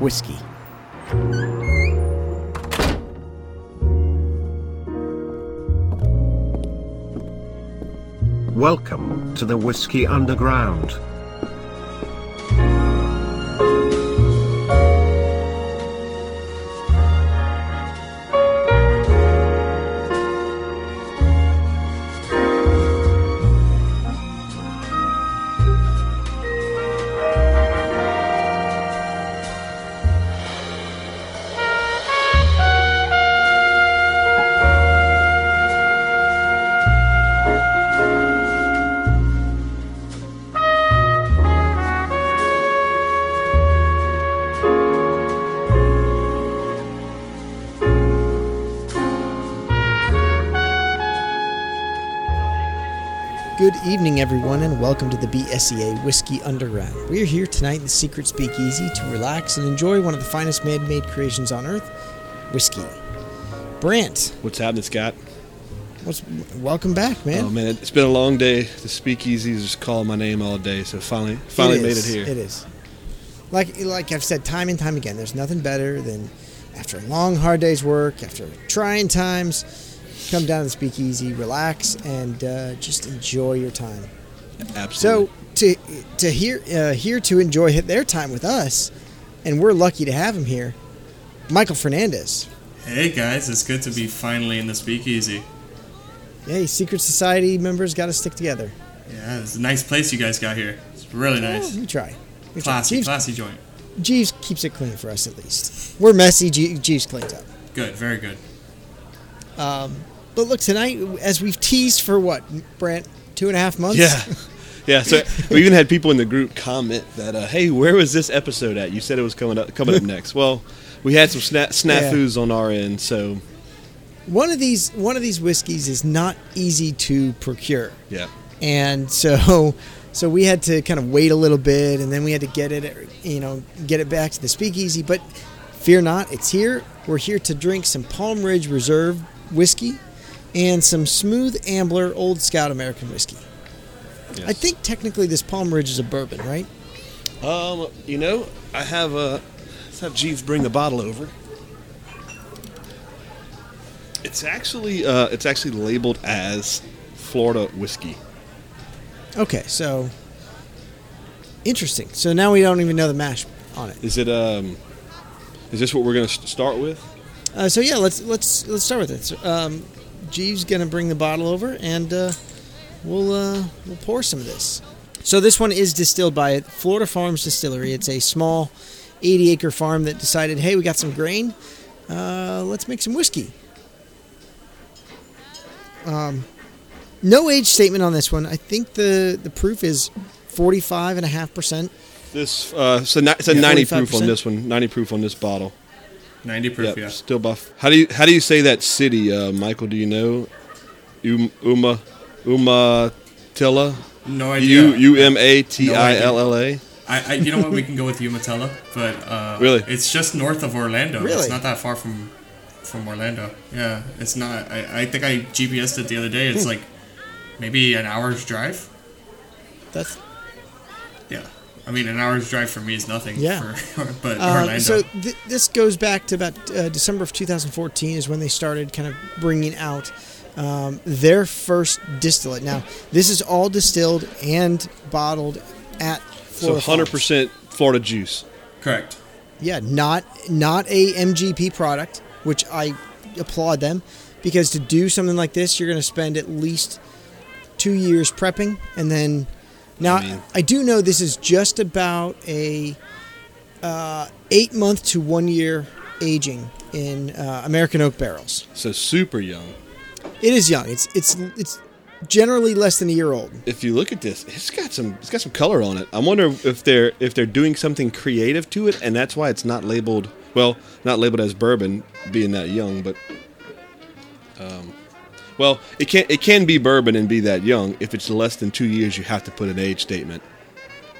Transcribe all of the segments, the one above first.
whiskey. Welcome to the Whiskey Underground. Evening, everyone, and welcome to the BSEA Whiskey Underground. We are here tonight in the Secret Speakeasy to relax and enjoy one of the finest man made creations on earth whiskey. Brant, What's happening, Scott? what's, welcome back, man. Oh man, it's been a long day. The speakeasy is just calling my name all day, so finally, finally made it here. It is. Like, like I've said time and time again, there's nothing better than after a long, hard day's work, after trying times, come down to the Speakeasy, relax, and uh, just enjoy your time. Absolutely. So to to here uh, here to enjoy their time with us, and we're lucky to have him here, Michael Fernandez. Hey guys, it's good to be finally in the speakeasy. Hey, secret society members got to stick together. Yeah, it's a nice place you guys got here. It's really nice. Oh, we try. We try. Classy, Jeeves, classy joint. Jeeves keeps it clean for us at least. We're messy. Jeeves cleans up. Good, very good. Um, but look, tonight, as we've teased for what, Brant, two and a half months? yeah, yeah. So we even had people in the group comment that, uh, "Hey, where was this episode at? You said it was coming up coming up next." Well, we had some sna- snafus on our end, so One of these one of these whiskeys is not easy to procure. yeah. and so so we had to kind of wait a little bit and then we had to get it you know get it back to the speakeasy but fear not it's here we're here to drink some palm ridge reserve whiskey and some smooth ambler old scout american whiskey Yes. i think technically this palm ridge is a bourbon right Um, you know, I have a. let's have Jeeves bring the bottle over. It's actually uh, it's actually labeled as Florida whiskey. okay so interesting so now we don't even know the mash on it Is it um, is this what we're gonna start with? Uh, so yeah, let's let's let's start with it. So, um, Jeeves gonna bring the bottle over, and uh, we'll uh, we'll pour some of this. So this one is distilled by Florida Farms Distillery. It's a small, 80-acre farm that decided, hey, we got some grain, uh, let's make some whiskey. Um, no age statement on this one. I think the the proof is 45 and a half percent. This uh, so ni- it's a Yeah, ninety proof 45%. on this one. Ninety proof on this bottle. 90 proof, Yep, yeah. still buff. How do you how do you say that city, uh, Michael? Do you know? Um, Uma Umatilla. No idea. U U M A T I L L A. I, I, you know what? We can go with Umatilla, but uh, Really? it's just north of Orlando. Really? It's not that far from from Orlando. Yeah, it's not. I, I think I GPSed it the other day. It's like maybe an hour's drive. That's Yeah. I mean, an hour's drive for me is nothing. Yeah. For, but Uh, Orlando. so th- this goes back to about uh, December of 2014 is when they started kind of bringing out um, their first distillate. Now this is all distilled and bottled at Florida. So Florida hundred Farms. percent Florida juice. Correct. Yeah, not not a MGP product, which I applaud them because to do something like this, you're going to spend at least two years prepping, and then now I mean- I do know this is just about a uh, eight month to one year aging in uh, American oak barrels. So super young. It is young. It's it's it's generally less than a year old. If you look at this, it's got some it's got some color on it. I wonder if they're if they're doing something creative to it, and that's why it's not labeled well, not labeled as bourbon, being that young, but um, well, it can it can be bourbon and be that young. If it's less than two years, you have to put an age statement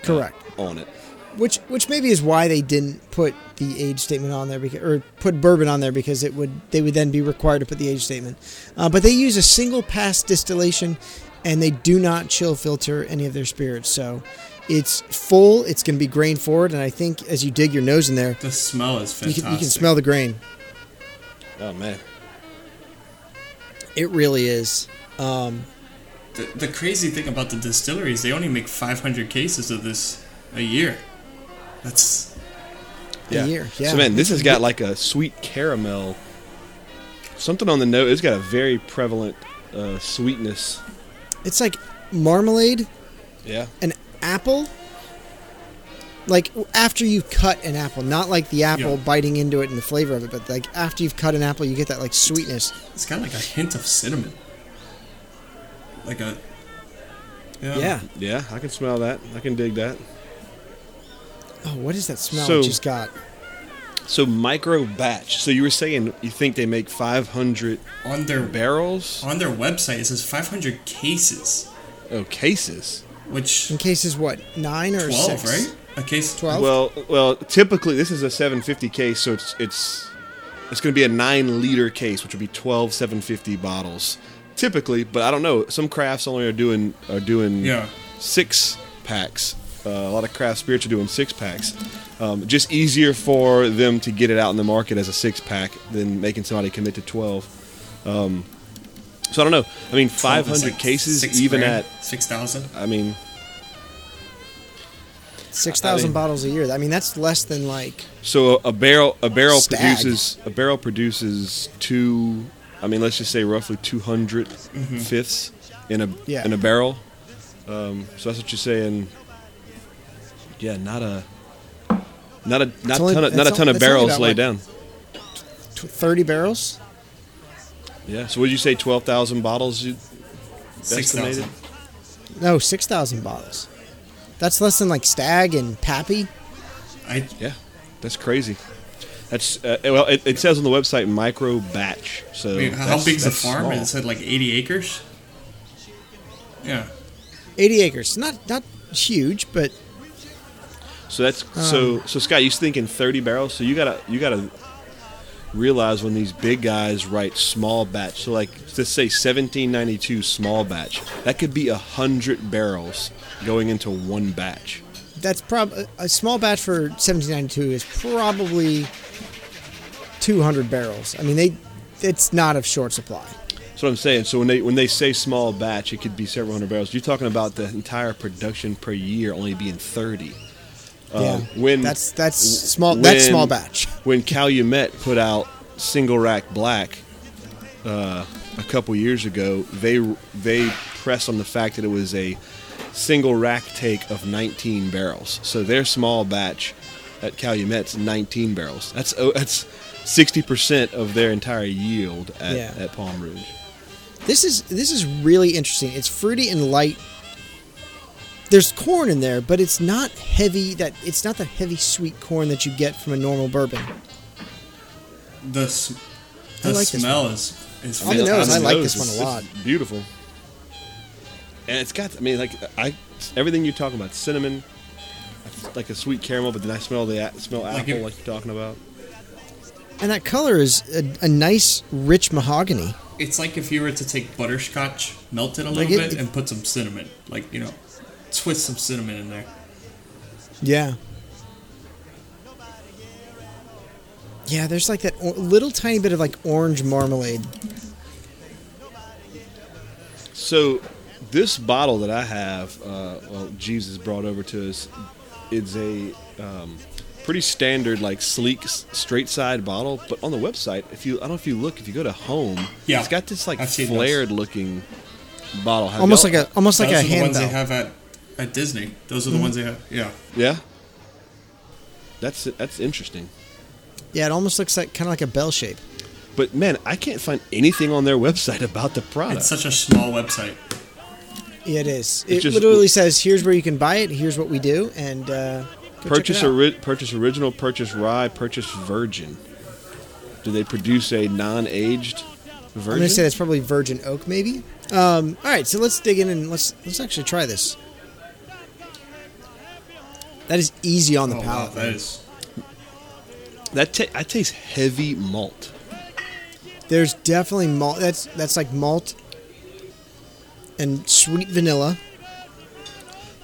Correct. on it. Which which maybe is why they didn't put the age statement on there because, or put bourbon on there because it would they would then be required to put the age statement. Uh, but they use a single pass distillation, and they do not chill filter any of their spirits. So It's full. It's going to be grain forward, and I think as you dig your nose in there, The smell is you fantastic. can, you can smell the grain. Oh man. It really is. Um, The, the crazy thing about the distillery is they only make 500 cases of this a year. That's A year, yeah. So man, this has got like a sweet caramel. Something on the note. It's got a very prevalent uh, sweetness. it's like marmalade, Yeah. an apple. Like after you cut an apple, not like the apple Yeah. biting into it and the flavor of it, but like after you've cut an apple, you get that like sweetness. It's kind of like a hint of cinnamon. Like a yeah. Yeah. Yeah, I can smell that. I can dig that. Oh, what is that smell So- it just got? So micro batch. So you were saying you think they make 500 On their barrels? on their website it says 500 cases, Oh, cases. which In cases what nine or 12, six? right? A case 12? Well, well, typically this is a 750 case, so it's it's it's going to be a nine liter case, which would be 12 750 bottles, typically. But I don't know. Some crafts only are doing are doing Yeah. six packs. Uh, a lot of craft spirits are doing six packs. Um, just easier for them to get it out in the market as a six pack than making somebody commit to 12. Um, so I don't know. I mean, 500 like cases, even grand, at. 6,000. I mean, Six I mean- bottles a year. I mean, that's less than like So a barrel a barrel Stag. produces a barrel produces two. I mean, let's just say roughly two fifths in a Yeah. in a barrel. Um, so that's what you're saying. Yeah, not a not a not only- ton of, not a ton al- of barrels laid what, down. thirty barrels. Yeah. So would you say twelve thousand bottles? You, 6,000. No, six thousand bottles. That's less than like Stag and Pappy. I yeah, that's crazy. That's uh, well. It, it says on the website micro batch. So I mean, how that's- big's the farm? small. It said like 80 acres. Yeah. Eighty acres. Not not huge, but So that's Um, so so Scott, you're thinking thirty barrels? So you gotta you gotta realize when these big guys write small batch. So like let's say seventeen ninety two small batch, that could be a hundred barrels going into one batch. that's prob a small batch for 1792 is probably 200 barrels. I mean, they it's not of short supply. That's what I'm saying. So when they when they say small batch, it could be several hundred barrels. You're talking about the entire production per year only being thirty. yeah, Um, when that's that's small. that's small batch. when Calumet put out Single Rack Black uh, a couple years ago, they they pressed on the fact that it was a single rack take of 19 barrels. So their small batch at Calumet's 19 barrels. That's oh, that's 60% of their entire yield at, Yeah. at Palm Ridge. This is this is really interesting. It's fruity and light. There's corn in there, but it's not heavy. That it's not that heavy sweet corn that you get from a normal bourbon. The, s- I the like this smell is, is On the nose, I like nose, this one a lot. it's beautiful. And it's got, I mean, like I, everything you're talking about, cinnamon, like a sweet caramel, but then I smell the a- smell Like apple, it- like you're talking about. And that color is a, a nice, rich mahogany. It's like if you were to take butterscotch, melt it a Like little it- bit, and put some cinnamon. Like, you know, twist some cinnamon in there. Yeah. Yeah, there's like that or- little tiny bit of like orange marmalade. So, this bottle that I have, uh, well, Jeeves has brought over to us, it's a um, pretty standard, like sleek, s- straight side bottle. But on the website, if you, I don't know if you look, if you go to home, Yeah, it's got this like I've those. flared looking bottle. Have Almost like a almost like Those a are the ones they have at, at Disney. Those Mm-hmm. are the ones they have. Yeah. Yeah. That's that's interesting. Yeah, it almost looks like kind of like a bell shape. But man, I can't find anything on their website about the product. It's such a small website. Yeah, it is. It's It just- literally says, "Here's where you can buy it. Here's what we do." And uh, purchase ori- purchase original, purchase rye, purchase virgin. Do they produce a non-aged virgin? I'm gonna say that's probably virgin oak, maybe. Um, all right, so let's dig in and let's let's actually try this. That is easy on the Oh, wow, palate. that is. that ta- I taste heavy malt. There's definitely malt. That's that's like malt and sweet vanilla.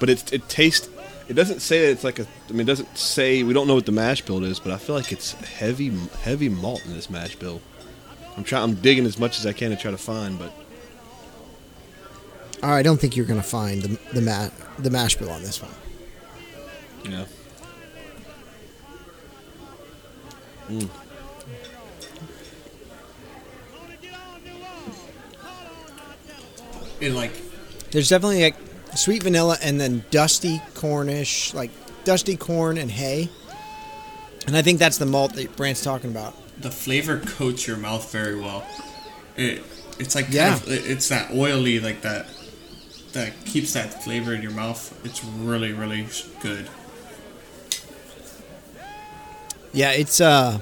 but it it tastes It doesn't say that it's like a. I mean, it doesn't say we don't know what the mash bill is, but I feel like it's heavy, heavy malt in this mash bill. I'm trying. I'm digging as much as I can to try to find, but I don't think you're going to find the the, ma- the mash bill on this one. You know. It like There's definitely like sweet vanilla and then dusty cornish, like dusty corn and hay. And I think that's the malt that Brant's talking about. the flavor coats your mouth very well. It it's like kind Yeah. of, it's that oily like that that keeps that flavor in your mouth. It's really really good. Yeah, it's uh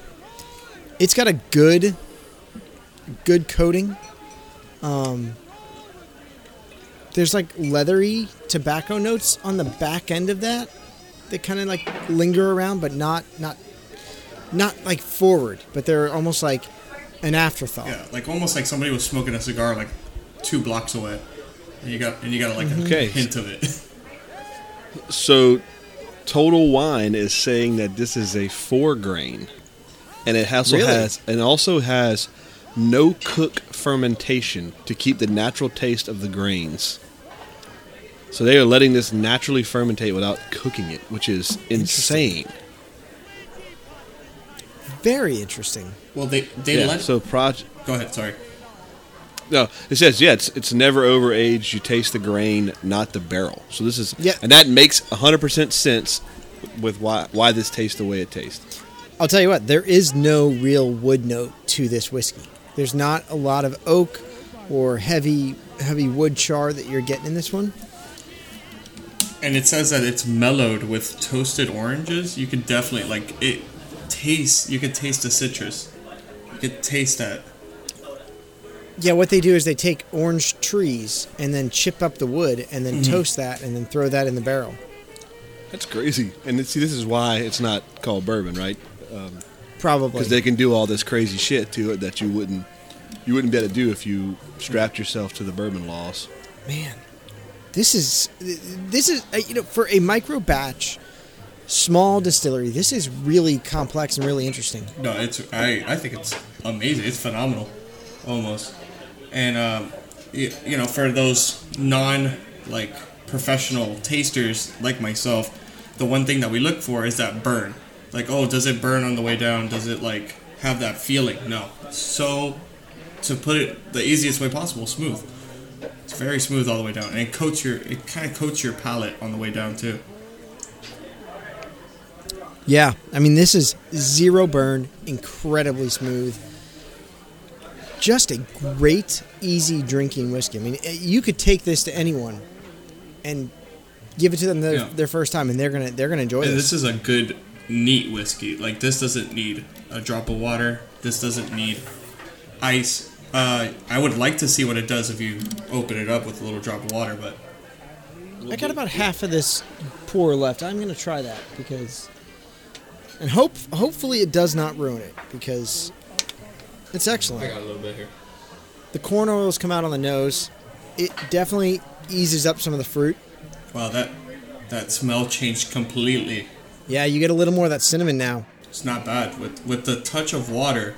it's got a good good coating. Um there's like leathery tobacco notes on the back end of that that kind of like linger around but not not not like forward, but they're almost like an afterthought. Yeah, like almost like somebody was smoking a cigar like two blocks away, and you got and you got like a Okay. hint of it. So, Total Wine is saying that this is a four grain, and it also Really? has and also has no cook fermentation to keep the natural taste of the grains. So they are letting this naturally fermentate without cooking it, which is insane. Very interesting. well, they they Yeah, let. so project. go ahead. Sorry. No, it says yeah, it's, it's never overaged. You taste the grain, not the barrel. So this is Yeah. and that makes hundred percent sense with why why this tastes the way it tastes. I'll tell you what, there is no real wood note to this whiskey. There's not a lot of oak or heavy heavy wood char that you're getting in this one. And it says that it's mellowed with toasted oranges. You can definitely like it. Taste. You can taste the citrus. You can taste that. Yeah, what they do is they take orange trees and then chip up the wood and then toast that and then throw that in the barrel. That's crazy. And see, this is why it's not called bourbon, right? Probably. Because they can do all this crazy shit to it that you wouldn't you wouldn't be able to do if you strapped yourself to the bourbon laws. Man, this is this is uh, you know for a micro batch, small distillery. This is really complex and really interesting. No, it's I I think it's amazing. It's phenomenal, almost. And um, you, you know, for those non like professional tasters like myself, the one thing that we look for is that burn. Like, oh, does it burn on the way down? Does it like have that feeling? No. So, to put it the easiest way possible, smooth. It's very smooth all the way down, and it coats your it kind of coats your palate on the way down too. Yeah, I mean this is zero burn, incredibly smooth. Just a great, easy drinking whiskey. I mean, eh, you could take this to anyone and give it to them their, Yeah. their first time, and they're gonna they're gonna enjoy it. this. this is a good, neat whiskey. Like this doesn't need a drop of water. This doesn't need ice. Uh, I would like to see what it does if you open it up with a little drop of water, but I got about half of this pour left. I'm gonna try that because, and hope hopefully it does not ruin it because it's excellent. I got a little bit here. The corn oils come out on the nose. It definitely eases up some of the fruit. Wow, that that smell changed completely. Yeah, you get a little more of that cinnamon now. It's not bad with with the touch of water.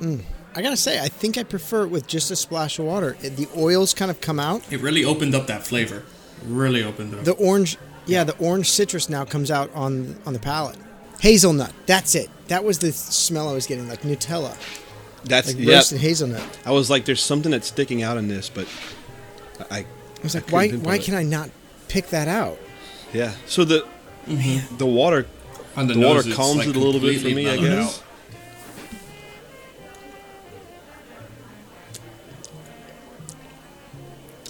Mm. I gotta say, I think I prefer it with just a splash of water. It, the oils kind of come out. It really opened up that flavor. Really opened up. The orange, yeah, the orange citrus now comes out on on the palate. Hazelnut, that's it. That was the smell I was getting, like Nutella, That's like yeah. roasted hazelnut. I was like, there's something that's sticking out in this, but I I was like, couldn't why why it. can I not pick that out? yeah. So the the water On the water it's, calms it a little bit for me, I guess. out.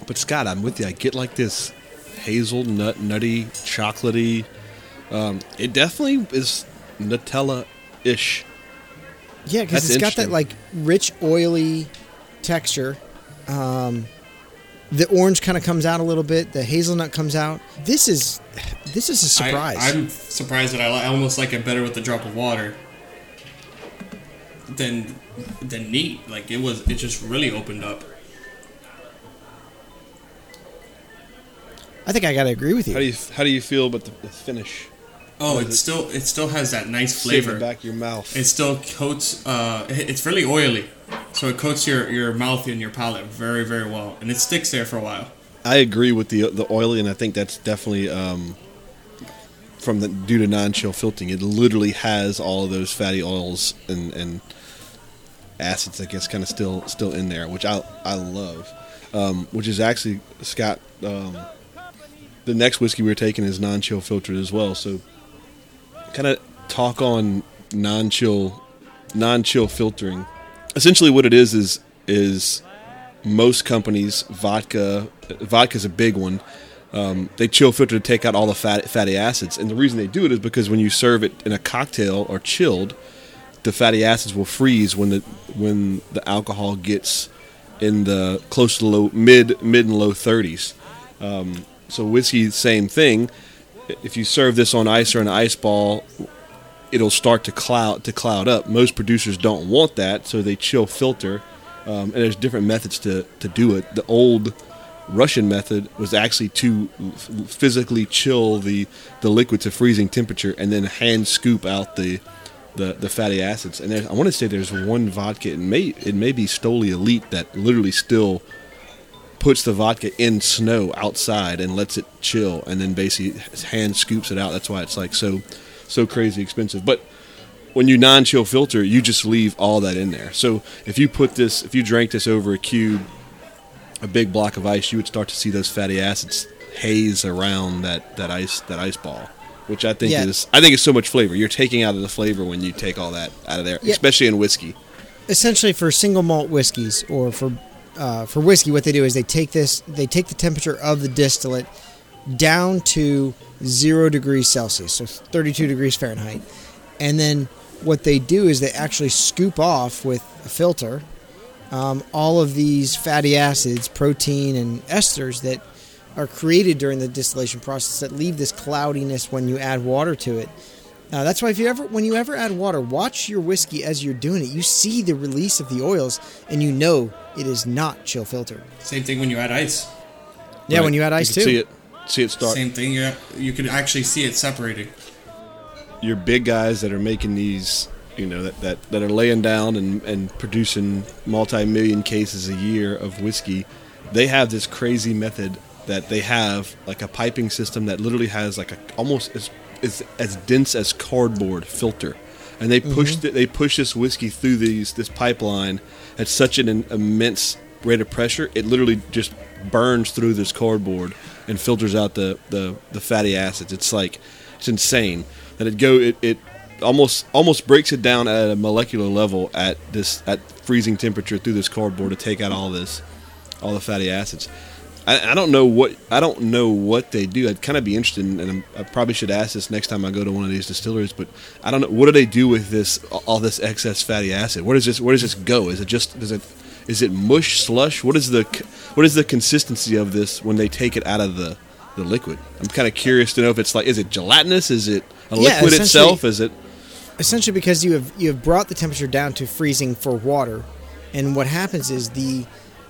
But Scott, I'm with you. I get like this hazelnut, nutty, chocolatey. Um, it definitely is Nutella-ish. Yeah, because it's got that like rich, oily texture. Um, the orange kind of comes out a little bit. The hazelnut comes out. This is this is a surprise. I, am surprised that I, li- I almost like it better with the drop of water than than neat. Like it was, it just really opened up. I think I got to agree with you. How do you how do you feel about the, the finish? Oh, it it- still it still has that nice flavor. back your mouth. It still coats. Uh, it- it's really oily, so it coats your your mouth and your palate very very well, and it sticks there for a while. I agree with the the oily, and I think that's definitely um, from the due to non-chill filtering. It literally has all of those fatty oils and, and acids, I guess, kind of still still in there, which I I love. Um, which is actually Scott. Um, the next whiskey we're taking is non-chill filtered as well. So, kind of talk on non-chill non-chill filtering. Essentially, what it is is is most companies, vodka, vodka's a big one. Um, they chill filter to take out all the fat, fatty acids, and the reason they do it is because when you serve it in a cocktail or chilled, the fatty acids will freeze when the when the alcohol gets in the close to low mid mid and low 30s. Um, so whiskey, same thing. If you serve this on ice or an ice ball, it'll start to cloud to cloud up. Most producers don't want that, so they chill filter. Um, and there's different methods to, to do it. The old Russian method was actually to physically chill the, the liquid to freezing temperature and then hand scoop out the the, the fatty acids. And I want to say there's one vodka. It may it may be Stoli Elite that literally still puts the vodka in snow outside and lets it chill, and then basically hand scoops it out. That's why it's like so so crazy expensive. But when you non-chill filter, you just leave all that in there. So if you put this, if you drank this over a cube, a big block of ice, you would start to see those fatty acids haze around that, that ice that ice ball, which I think Yeah. is I think is so much flavor. You're taking out of the flavor when you take all that out of there, Yeah. especially in whiskey. essentially for single malt whiskeys or for uh, for whiskey, what they do is they take this, they take the temperature of the distillate down to zero degrees Celsius, so 32 degrees Fahrenheit, and then what they do is they actually scoop off with a filter um, all of these fatty acids, protein, and esters that are created during the distillation process that leave this cloudiness when you add water to it. That's why if you ever, when you ever add water, watch your whiskey as you're doing it. You see the release of the oils, and you know it is not chill filtered. Same thing when you add ice. Yeah, Right. when you add ice can too. see it, see it start. Same thing. You you could actually see it separating. your big guys that are making these, you know, that, that, that are laying down and, and producing multi million cases a year of whiskey, they have this crazy method that they have like a piping system that literally has like a almost as as, as dense as cardboard filter. And they mm-hmm. push the, they push this whiskey through these this pipeline at such an immense rate of pressure, it literally just burns through this cardboard and filters out the, the, the fatty acids. It's like it's insane that it go it, it almost almost breaks it down at a molecular level at this at freezing temperature through this cardboard to take out all this all the fatty acids. I, I don't know what I don't know what they do. I'd kind of be interested, in, and I probably should ask this next time I go to one of these distilleries. But I don't know what do they do with this all this excess fatty acid. Where does this Where does this go? Is it just does it is it mush slush? What is the what is the consistency of this when they take it out of the the liquid? I'm kind of curious to know if it's like is it gelatinous? Is it a Yeah, liquid itself? Is it essentially because you have you have brought the temperature down to freezing for water, and what happens is the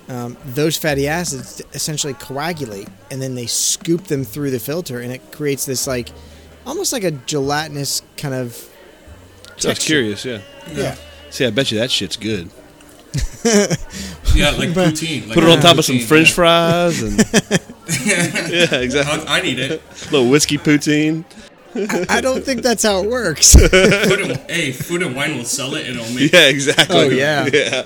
um, those fatty acids essentially coagulate, and then they scoop them through the filter, and it creates this like almost like a gelatinous kind of. That's texture. curious, yeah. Yeah. See, I bet you that shit's good. Yeah, like poutine. Like Put it on top of some French yeah. fries and yeah, exactly. I, I need it. a little whiskey poutine. I don't think that's how it works. Food and, hey, food and wine will sell it, and it'll make. Yeah, exactly. Oh, yeah. yeah.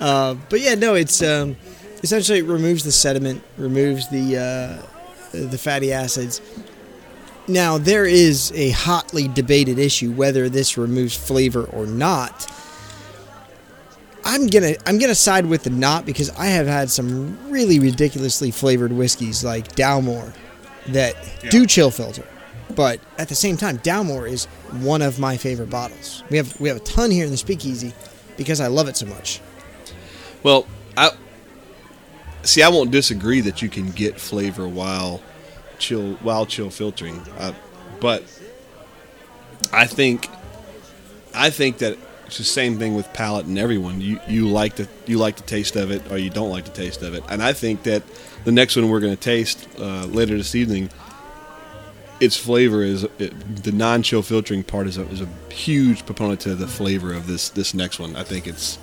Uh, but yeah, no, it's um, essentially it removes the sediment, removes the uh, the fatty acids. Now there is a hotly debated issue whether this removes flavor or not. I'm gonna I'm gonna side with the not because I have had some really ridiculously flavored whiskeys like Dalmore that Yeah. do chill filter, but at the same time, Dalmore is one of my favorite bottles. We have we have a ton here in the Speakeasy because I love it so much. Well, I see. I won't disagree that you can get flavor while chill while chill filtering, but I think I think that it's the same thing with palate and everyone. You you like the you like the taste of it or you don't like the taste of it. And I think that the next one we're going to taste uh, later this evening, its flavor is it, the non-chill filtering part is a, is a huge proponent to the flavor of this this next one. I think it's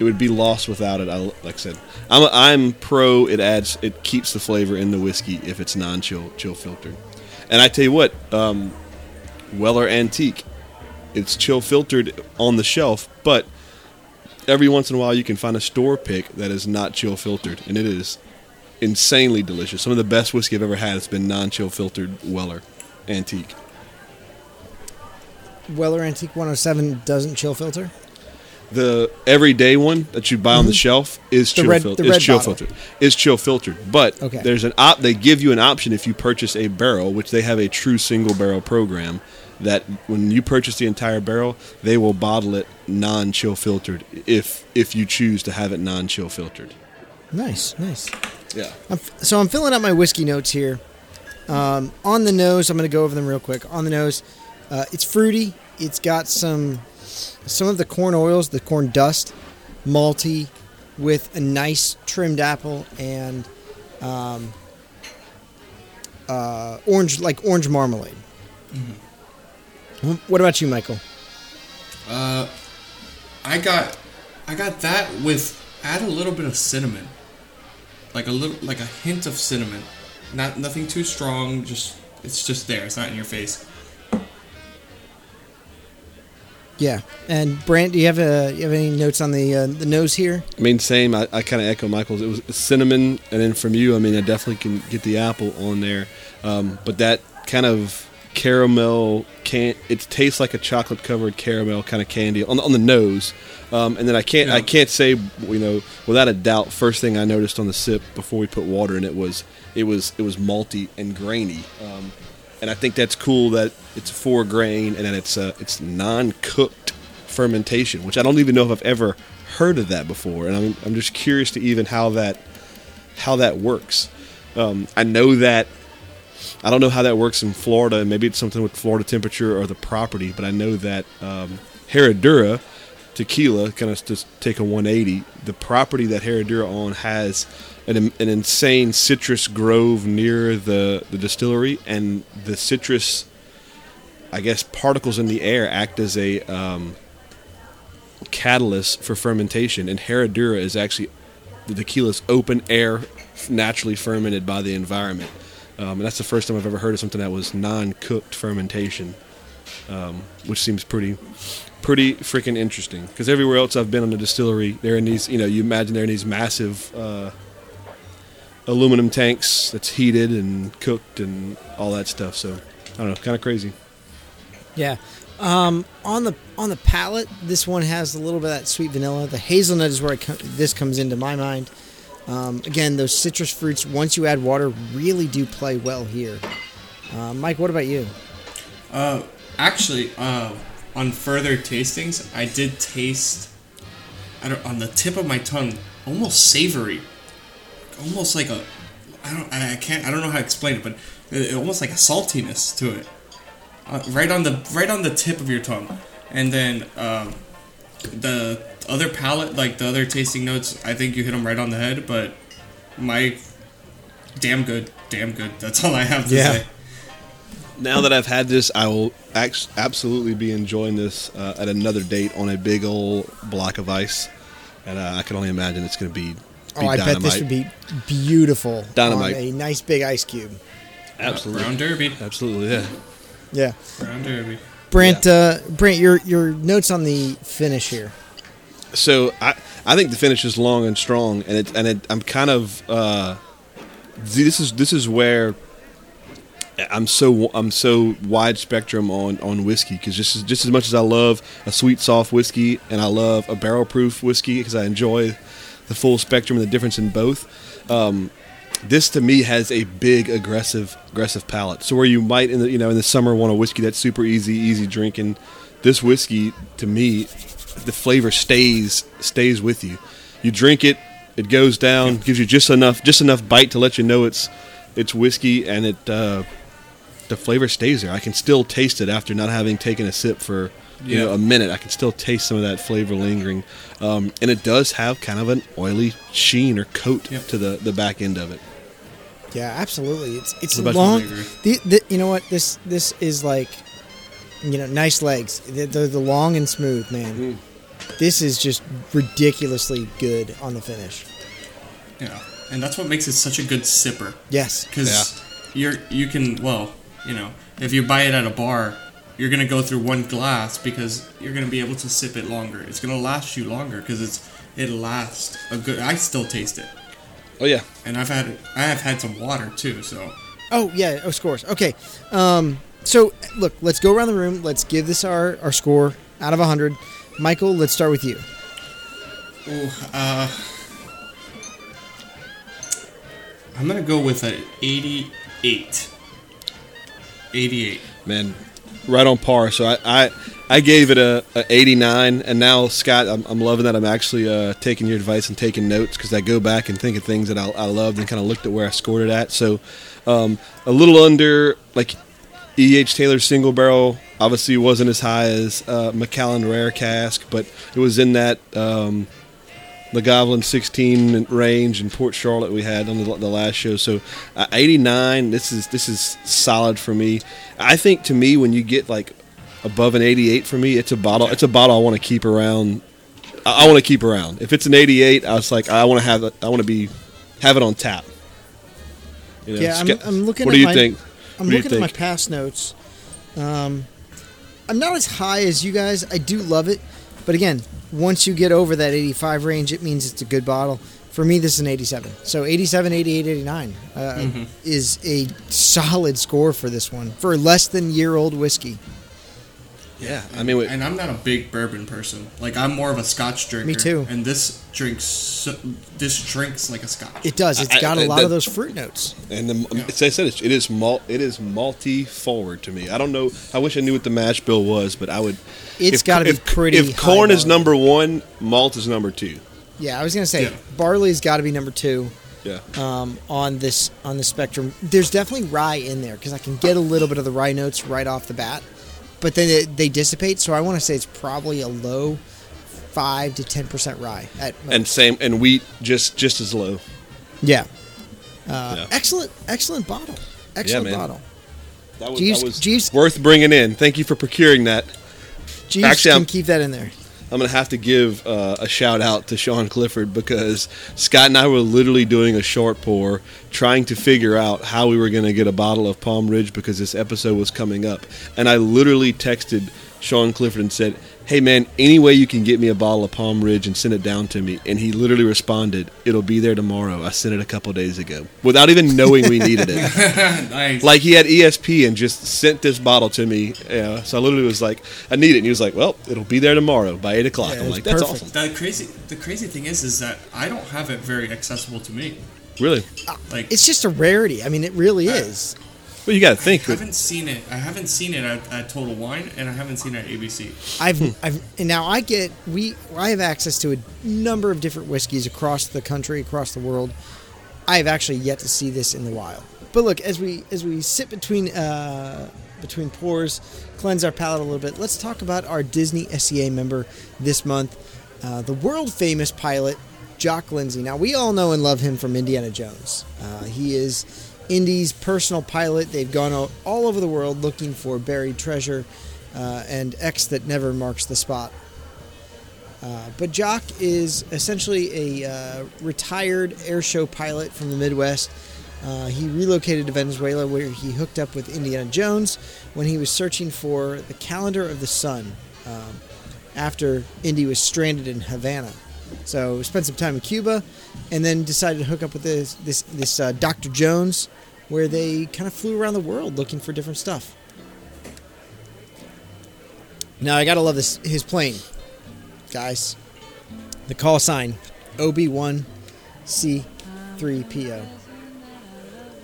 it would be lost without it. I, like I said, I'm I'm pro. It adds it keeps the flavor in the whiskey if it's non-chill chill filtered. And I tell you what, um, Weller Antique, it's chill filtered on the shelf, but every once in a while you can find a store pick that is not chill filtered, and it is insanely delicious. Some of the best whiskey I've ever had has been non-chill filtered Weller Antique. Weller Antique 107 doesn't chill filter. The everyday one that you buy on the shelf is The chill, red- fil- is chill filtered. Is chill filtered. But Okay. there's an op they give you an option if you purchase a barrel, which they have a true single barrel program that when you purchase the entire barrel, they will bottle it non chill filtered if if you choose to have it non chill filtered. Nice, nice. Yeah. I'm, f- so I'm filling out my whiskey notes here. Um, on the nose, I'm going to go over them real quick. On the nose, uh, it's fruity. It's got some some of the corn oils, the corn dust, malty, with a nice trimmed apple and um, uh, orange, like orange marmalade. Wh- What about you, Michael? Uh, I got, I got that with add a little bit of cinnamon, like a little, like a hint of cinnamon, not nothing too strong. Just it's just there. It's not in your face. Yeah, and Brant, do you have a you have any notes on the uh, the nose here? I mean, same. I, I kind of echo Michael's. It was cinnamon, and then from you, I mean, I definitely can get the apple on there. Um, but that kind of caramel can it tastes like a chocolate covered caramel kind of candy on the, on the nose. Um, and then I can't I can't say you know without a doubt. First thing I noticed on the sip before we put water in it was it was it was malty and grainy. Um, and I think that's cool that it's four grain and that it's uh, it's non cooked fermentation, which I don't even know if I've ever heard of that before, and I'm I'm just curious to even how that how that works. Um, I know that I don't know how that works in Florida, and maybe it's something with Florida temperature or the property, but I know that um, Herradura tequila, kind of just take a 180, the property that Herradura on has an, an insane citrus grove near the, the distillery, and the citrus, I guess, particles in the air act as a um, catalyst for fermentation, and Herradura is actually the tequila's open air, naturally fermented by the environment. Um, and that's the first time I've ever heard of something that was non-cooked fermentation, um, which seems pretty, pretty freaking interesting. Because everywhere else I've been on the distillery, they're in these, you know, you imagine they're in these massive uh, aluminum tanks that's heated and cooked and all that stuff. So I don't know, kind of crazy. Yeah. Um, on the on the palate, this one has a little bit of that sweet vanilla. The hazelnut is where it co- this comes into my mind. Um, again, those citrus fruits, once you add water, really do play well here. Uh, Mike, what about you? Uh, actually, uh, on further tastings, I did taste, on the tip of my tongue, almost savory, almost like a, I don't, I can't, I don't know how to explain it, but it, almost like a saltiness to it, uh, right on the, right on the tip of your tongue, and then um, the other palate, like the other tasting notes, I think you hit them right on the head, but my, damn good, damn good. That's all I have to Yeah. say. Now that I've had this, I will act- absolutely be enjoying this uh, at another date on a big old block of ice, and uh, I can only imagine it's going to be, be Oh, I bet this would be beautiful Dynamite. on a nice big ice cube. absolutely, Brown Derby. absolutely, yeah. Yeah. Brown Derby. Brant, uh, Brant, your your notes on the finish here. So I I think the finish is long and strong, and it and it, I'm kind of uh, see, this is this is where I'm so I'm so wide spectrum on on whiskey because just as, just as much as I love a sweet soft whiskey and I love a barrel proof whiskey because I enjoy the full spectrum and the difference in both. Um, this to me has a big aggressive aggressive palate. So where you might in the you know in the summer want a whiskey that's super easy easy drinking, this whiskey to me the flavor stays stays with you. You drink it, it goes down, gives you just enough just enough bite to let you know it's it's whiskey, and it uh, the flavor stays there. I can still taste it after not having taken a sip for you know a minute, I can still taste some of that flavor lingering, um, and it does have kind of an oily sheen or coat Yep. to the the back end of it. Yeah, absolutely. It's it's What long. The, the, you know what? This this is like, you know, nice legs. They're, they're the long and smooth, man. Mm. This is just ridiculously good on the finish. Yeah, and that's what makes it such a good sipper. Yes. because you're you can well you know if you buy it at a bar you're gonna go through one glass because you're gonna be able to sip it longer it's gonna last you longer because it's it lasts a good i still taste it Oh yeah, and i've had i have had some water too so Oh yeah. Oh, scores. Okay. Um. So look, let's go around the room. Let's give this our our score out of hundred. Michael, let's start with you. Ooh, uh i'm gonna go with an 88 88 man, right on par. So I I, I gave it a, a 89, and now Scott, I'm, I'm loving that. I'm actually uh, taking your advice and taking notes because I go back and think of things that I, I loved and kind of looked at where I scored it at. So um, a little under like E.H. Taylor's single barrel. Obviously, wasn't as high as uh, Macallan Rare Cask, but it was in that. Um, the Goblin 16 range in Port Charlotte we had on the, the last show. So uh, 89. This is this is solid for me. I think to me when you get like above an 88 for me, it's a bottle. It's a bottle I want to keep around. I, I want to keep around. If it's an 88, I was like I want to have it. I want to be have it on tap. You know, Yeah, I'm, I'm looking. What at do you my, think? I'm What looking at my past notes. Um, I'm not as high as you guys. I do love it, but again, once you get over that 85 range, it means it's a good bottle. For me, this is an 87. So 87, 88, 89 uh, Mm-hmm. is a solid score for this one for less than year old whiskey. Yeah, I mean, wait, and I'm not a big bourbon person. Like I'm more of a Scotch drinker. Me too. And this drinks so, this drinks like a Scotch. It does. It's I- got a I- lot that- of those fruit notes. And the, as I said, it's, it is malt. It is malty forward to me. I don't know. I wish I knew what the mash bill was, but I would. It's gotta be if- pretty If high corn is volume. number one, malt is number two. Yeah, I was gonna say Yeah. barley's got to be number two. Yeah. um, on this on the spectrum. There's definitely rye in there because I can get a little bit of the rye notes right off the bat, but then it, they dissipate. So I want to say it's probably a low five to ten percent rye. At most. and same and wheat just just as low. yeah, uh, Yeah. excellent, excellent bottle, excellent man. bottle. That was, Jeeves- that was Jeeves- worth bringing in. Thank you for procuring that. Jeeves Actually, can I'm- keep that in there. I'm gonna have to give uh, a shout out to Sean Clifford because Scott and I were literally doing a short pour, trying to figure out how we were gonna get a bottle of Palm Ridge because this episode was coming up, and I literally texted Sean Clifford and said, "Hey man, any way you can get me a bottle of Palm Ridge and send it down to me?" And he literally responded, "It'll be there tomorrow." I sent it a couple days ago without even knowing we needed it. nice. Like he had ESP and just sent this bottle to me. Yeah, so I literally was like, "I need it," and he was like, "Well, it'll be there tomorrow by eight o'clock." Yeah, I'm was like, "That's perfect. awesome." the crazy the crazy thing is is that I don't have it very accessible to me. Really? Uh, like It's just a rarity. I mean, it really is. Well, you got to I think. but- haven't seen it. I haven't seen it at, at Total Wine, and I haven't seen it at ABC. I've, I've, and now I get we. I have access to a number of different whiskeys across the country, across the world. I have actually yet to see this in the wild. But look, as we as we sit between uh, between pours, cleanse our palate a little bit. Let's talk about our Disney SEA member this month, uh, the world famous pilot Jock Lindsey. Now we all know and love him from Indiana Jones. Uh, he is Indy's personal pilot. They've gone o- all over the world looking for buried treasure uh, and X that never marks the spot. Uh, but Jock is essentially a uh, retired air show pilot from the Midwest. Uh, he relocated to Venezuela where he hooked up with Indiana Jones when he was searching for the calendar of the sun um, after Indy was stranded in Havana. So spent some time in Cuba, and then decided to hook up with this this this uh, Dr. Jones, where they kind of flew around the world looking for different stuff. Now I gotta love this his plane, guys. The call sign, OB one C three PO.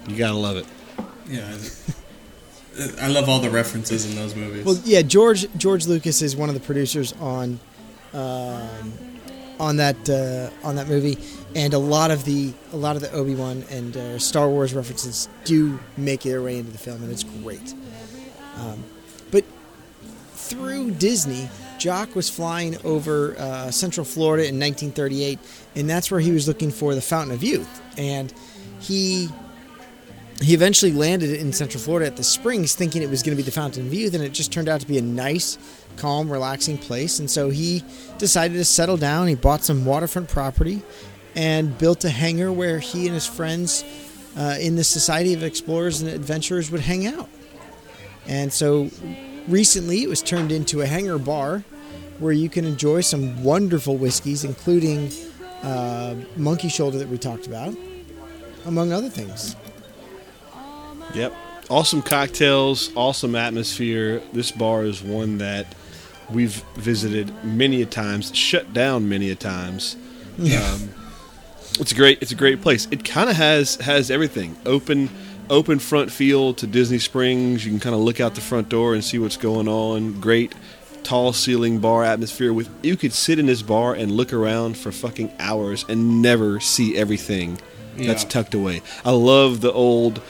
You gotta love it. Yeah. I love all the references in those movies. Well, yeah, George George Lucas is one of the producers on um, on that uh, on that movie, and a lot of the a lot of the Obi Wan and uh, Star Wars references do make their way into the film, and it's great. Um, but through Disney, Jock was flying over uh, Central Florida in 1938, and that's where he was looking for the Fountain of Youth. And he he eventually landed in Central Florida at the Springs, thinking it was going to be the Fountain of Youth, and it just turned out to be a nice, calm, relaxing place. And so he decided to settle down. He bought some waterfront property and built a hangar where he and his friends uh, in the Society of Explorers and Adventurers would hang out. And so recently it was turned into a hangar bar where you can enjoy some wonderful whiskeys, including uh, Monkey Shoulder that we talked about, among other things. Yep. Awesome cocktails, awesome atmosphere. This bar is one that we've visited many a times, shut down many a times. Um, it's a great it's a great place. It kind of has has everything. Open open front field to Disney Springs. You can kind of look out the front door and see what's going on. Great tall ceiling bar atmosphere with you could sit in this bar and look around for fucking hours and never see everything that's tucked away. I love the old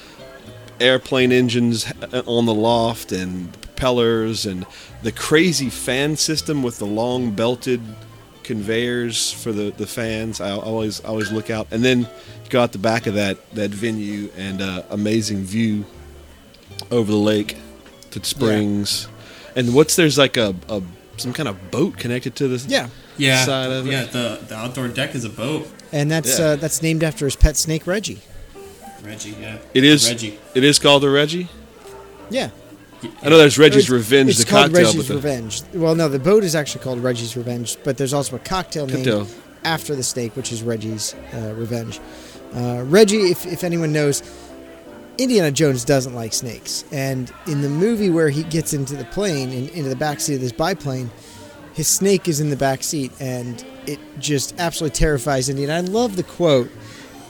airplane engines uh, on the loft and propellers and the crazy fan system with the long belted conveyors for the, the fans. I always always look out and then go out the back of that that venue and uh, amazing view over the lake to the springs. And what's there's like a, a some kind of boat connected to this Yeah. Yeah, side of it. yeah. The the outdoor deck is a boat. And that's Yeah. uh, that's named after his pet snake Reggie. Reggie, yeah. It is Reggie. It is called the Reggie. Yeah. I know there's Reggie's It's- Revenge, It's the called cocktail, Reggie's the, Revenge. Well, no, the boat is actually called Reggie's Revenge, but there's also a cocktail named after the snake, which is Reggie's uh, Revenge. Uh, Reggie, if, if anyone knows, Indiana Jones doesn't like snakes, and in the movie where he gets into the plane, in, into the back seat of this biplane, his snake is in the back seat, and it just absolutely terrifies Indiana. I love the quote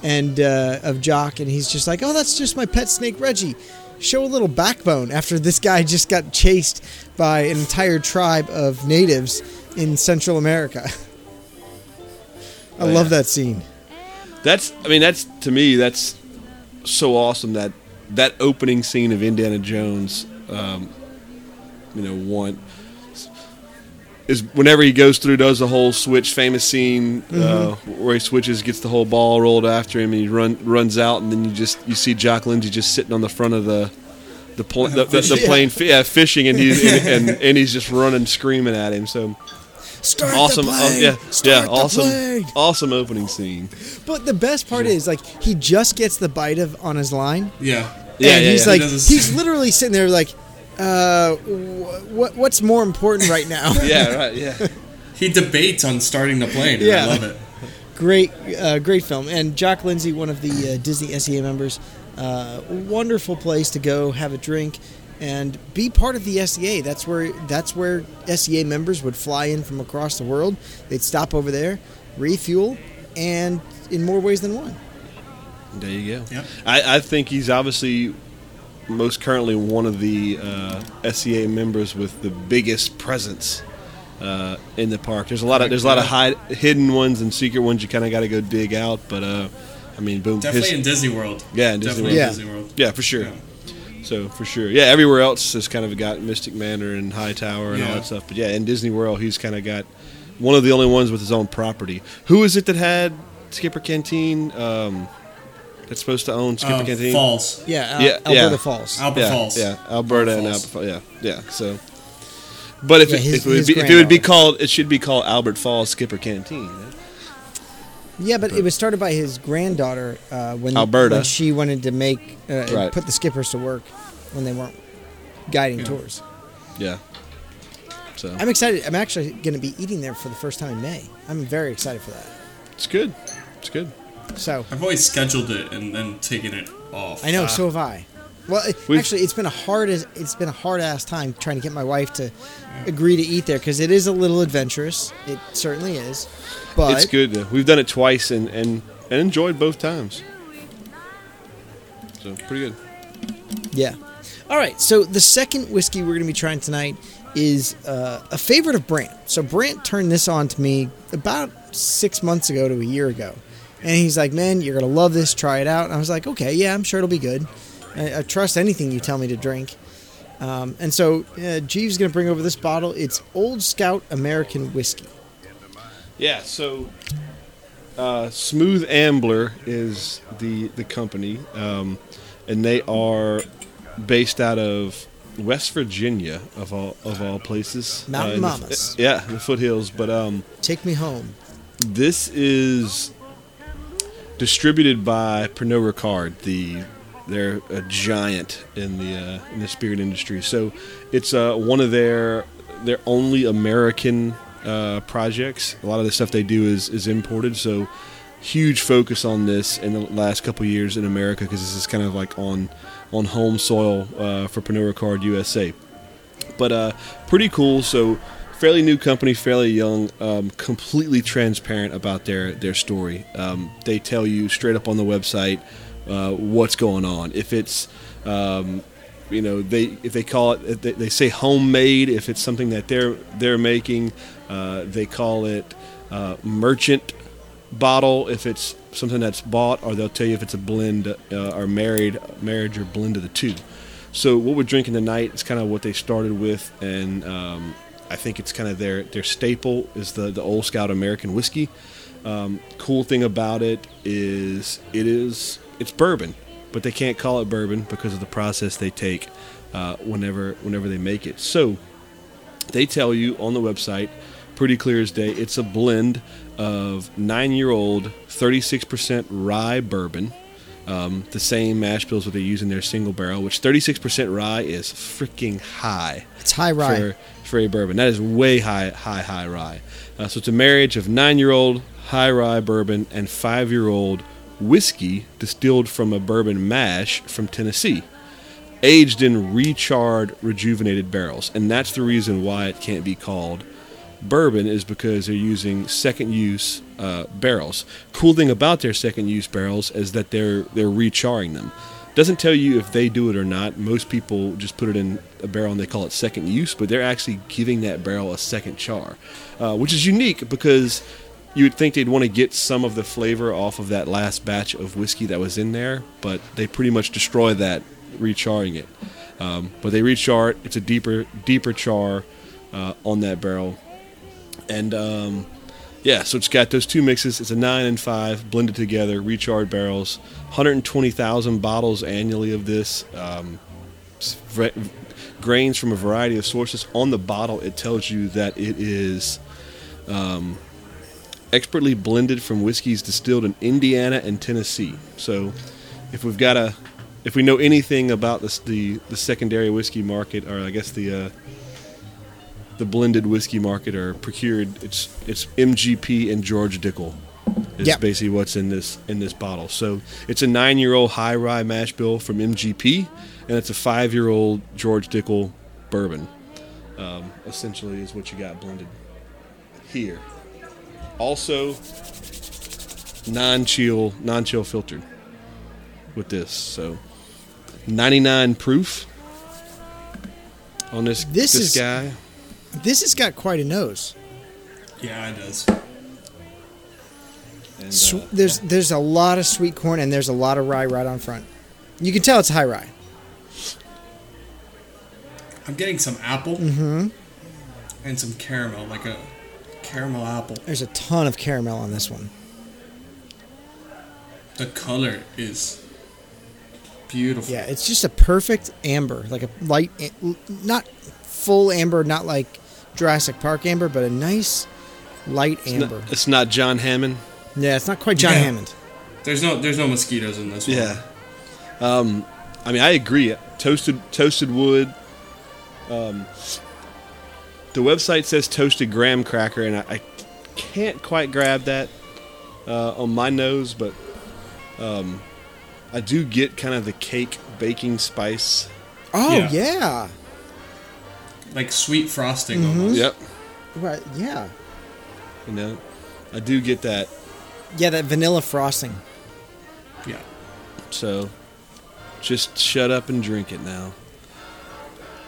and uh, of Jock, and he's just like, "Oh, that's just my pet snake, Reggie." Show a little backbone after this guy just got chased by an entire tribe of natives in Central America. I Oh, love yeah. that scene. That's I mean that's to me that's so awesome that that opening scene of Indiana Jones, um, you know, one is whenever he goes through does the whole switch famous scene uh, where he switches gets the whole ball rolled after him and he run runs out and then you just you see Jock Lindsey just sitting on the front of the the, pl- the, the, the plane yeah, fishing and he's and, and, and he's just running screaming at him so. Start awesome plane! yeah Start yeah awesome awesome opening scene. But the best part is like he just gets the bite of on his line, Yeah. Yeah, and yeah, he's yeah. like He he's literally sitting there like, uh, what what's more important right now? yeah right yeah He debates on starting the plane. Yeah. I love it. great, uh, great film. And Jock Lindsey, one of the uh, Disney SEA members, uh, wonderful place to go have a drink and be part of the SEA. That's where that's where SEA members would fly in from across the world. They'd stop over there, refuel, and in more ways than one. There you go. Yep. I, I think he's obviously most currently one of the uh, SEA members with the biggest presence uh, in the park. There's a lot of there's a lot of hide, hidden ones and secret ones you kind of got to go dig out. But uh, I mean, boom, Definitely his- in Disney World. Yeah, in Disney Definitely World. in Disney World. yeah, for sure. Yeah. So for sure, yeah. Everywhere else has kind of got Mystic Manor and Hightower and all that stuff. But yeah, in Disney World, he's kind of got one of the only ones with his own property. Who is it that had Skipper Canteen? Um, that's supposed to own Skipper Uh, Canteen. Falls. Yeah, uh, Yeah, Alberta yeah. Falls. Alberta yeah, Falls. Yeah, Alberta and Falls. Albert Falls. Yeah, yeah. So, but if, Yeah, it, his- if, it would be, if it would be called, it should be called Albert Falls Skipper Canteen. right? Yeah, but it was started by his granddaughter uh, when Alberta. when she wanted to make uh, Right. put the skippers to work when they weren't guiding tours. Yeah. So I'm excited. I'm actually going to be eating there for the first time in May. I'm very excited for that. it's good. It's good. So I've always scheduled it and then taken it off. I know, so have I. Well, it, actually, it's been a hard as it's been a hard ass time trying to get my wife to agree to eat there because it is a little adventurous. It certainly is, but it's good. though. We've done it twice and, and and enjoyed both times. So pretty good. Yeah. All right. So the second whiskey we're going to be trying tonight is uh, a favorite of Brant. So Brant turned this on to me about six months ago to a year ago, and he's like, "Man, you're going to love this. Try it out." And I was like, "Okay, yeah, I'm sure it'll be good. I, I trust anything you tell me to drink." Um, and so uh, Jeeves going to bring over this bottle. It's Old Scout American Whiskey. Yeah, so uh, Smooth Ambler is the the company, um, and they are based out of West Virginia of all of all places. Mountain Uh, in the- Mamas. yeah, the foothills. But um, Take me home. this is distributed by Pernod Ricard. The they're a giant in the uh, in the spirit industry. So it's uh, one of their their only American uh, projects. A lot of the stuff they do is is imported. So huge focus on this in the last couple years in America because this is kind of like on on home soil uh, for Pernod Ricard USA but uh, pretty cool. So fairly new company, fairly young, um, completely transparent about their their story. Um, they tell you straight up on the website uh, what's going on. If it's um, you know they if they call it they, they say homemade if it's something that they're they're making uh, they call it uh, merchant bottle if it's something that's bought or they'll tell you if it's a blend uh, or married marriage or blend of the two so what we're drinking tonight is kind of what they started with, and um, I think it's kind of their their staple is the the Old Scout American whiskey. Um, cool thing about it is it is it's bourbon, but they can't call it bourbon because of the process they take uh, whenever whenever they make it. So they tell you on the website, pretty clear as day, it's a blend of nine year old 36% rye bourbon. Um, the same mash bills that they use in their single barrel, which 36% rye is freaking high It's high rye. for, for a bourbon. That is way high, high, high rye. Uh, so it's a marriage of nine year old high rye bourbon and five year old whiskey distilled from a bourbon mash from Tennessee, aged in recharred, rejuvenated barrels. And that's the reason why it can't be called bourbon, is because they're using second use uh, barrels. Cool thing about their second use barrels is that they're they're recharring them. Doesn't tell you if they do it or not. Most people just put it in a barrel and they call it second use, but they're actually giving that barrel a second char, uh, which is unique because you would think they'd want to get some of the flavor off of that last batch of whiskey that was in there, but they pretty much destroy that recharring it. Um, but they rechar it. It's a deeper deeper char uh, on that barrel, and um, yeah, so it's got those two mixes. It's a nine and five blended together, recharred barrels. 120,000 bottles annually of this. Um, grains from a variety of sources. On the bottle, it tells you that it is um, expertly blended from whiskeys distilled in Indiana and Tennessee. So, if we've got a, if we know anything about this, the the secondary whiskey market, or I guess the uh, the blended whiskey market are procured. It's it's MGP and George Dickel. Is Yep. basically what's in this in this bottle. So it's a nine year old high rye mash bill from MGP, and it's a five year old George Dickel bourbon. Um, essentially, is what you got blended here. Also, non chill non chill filtered with this. So 99 proof on this This this, is- guy. This has got quite a nose. Yeah, it does. And, Sw- uh, there's there's a lot of sweet corn and there's a lot of rye right on front. You can tell it's high rye. I'm getting some apple Mm-hmm. and some caramel, like a caramel apple. There's a ton of caramel on this one. The color is beautiful. Yeah, it's just a perfect amber, like a light, not full amber, not like Jurassic Park amber, but a nice light it's, not, amber. it's not John Hammond. yeah, it's not quite John Yeah. Hammond. There's no there's no mosquitoes in this one. Yeah. Um, I mean, I agree. Toasted toasted wood. Um, the website says toasted graham cracker, and I, I can't quite grab that uh, on my nose, but um, I do get kind of the cake baking spice. Oh Yeah. yeah, Like sweet frosting Mhm. almost. Yep. right. Yeah, You know, I do get that. yeah. That vanilla frosting. Yeah. So, just shut up and drink it now.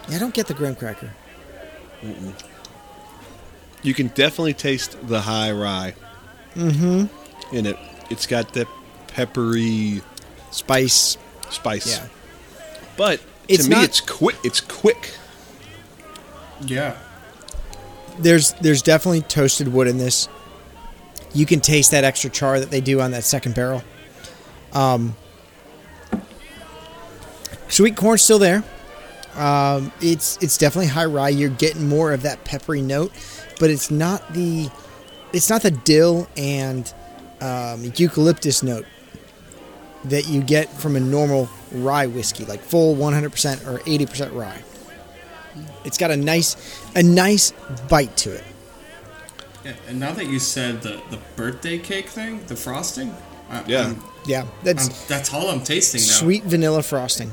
Yeah, I don't get the graham cracker. You can definitely taste the high rye Mm-hmm. in it. It's got that peppery Spice. spice. Yeah. But It's to me, not- it's quick. It's quick. Yeah. there's there's definitely toasted wood in this. You can taste that extra char that they do on that second barrel. Um, sweet corn's still there. Um, it's it's definitely high rye. You're getting more of that peppery note, but it's not the it's not the dill and um, eucalyptus note that you get from a normal rye whiskey, like full 100% or 80% rye. It's got a nice a nice bite to it. yeah. And now that you said the, the birthday cake thing, the frosting, I, Yeah. I'm- Yeah, that's I'm- that's all I'm tasting now. sweet vanilla frosting.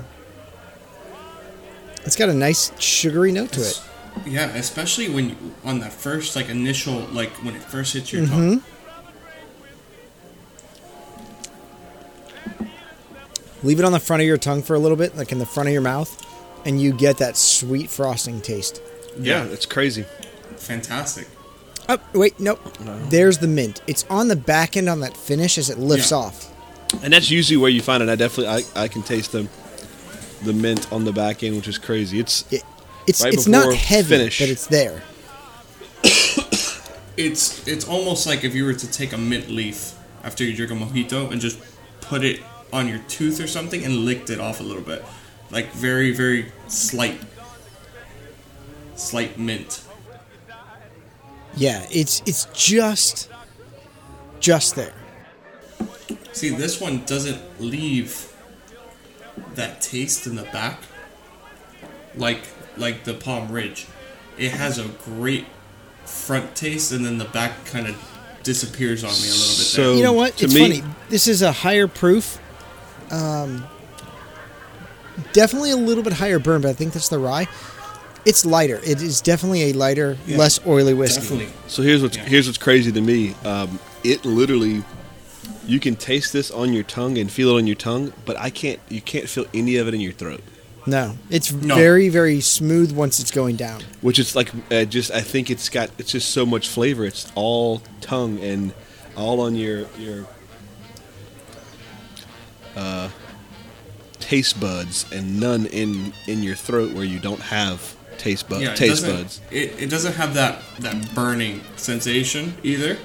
It's got a nice sugary note to it. Yeah, especially when you, on that first like initial like when it first hits your Mhm. tongue. Leave it on the front of your tongue for a little bit, like in the front of your mouth, and you get that sweet frosting taste. Yeah, it's crazy. fantastic. Oh, wait, nope. There's the mint. It's on the back end on that finish as it lifts Yeah. off. And that's usually where you find it. I definitely, I, I can taste the, the mint on the back end, which is crazy. It's It, it's Right it's not heavy, finish. but it's there. It's it's almost like if you were to take a mint leaf after you drink a mojito and just put it on your tooth or something and licked it off a little bit, like very very slight, slight mint. Yeah, it's it's just just there. See, this one doesn't leave that taste in the back, like like the Palm Ridge. It has a great front taste, and then the back kind of disappears on me a little bit. So- there. You know what? to It's me- funny. This is a higher proof. Um, definitely a little bit higher burn, but I think that's the rye. It's lighter. It is definitely a lighter, Yeah, less oily whiskey. Definitely. So here's what's Yeah. here's what's crazy to me. Um, it literally, you can taste this on your tongue and feel it on your tongue, but I can't. You can't feel any of it in your throat. No, it's No. very, very smooth once it's going down. Which is like, uh, just I think it's got it's just so much flavor. It's all tongue and all on your your uh, taste buds and none in in your throat where you don't have taste bud Yeah, it taste doesn't- buds. It, it doesn't have that that burning sensation either,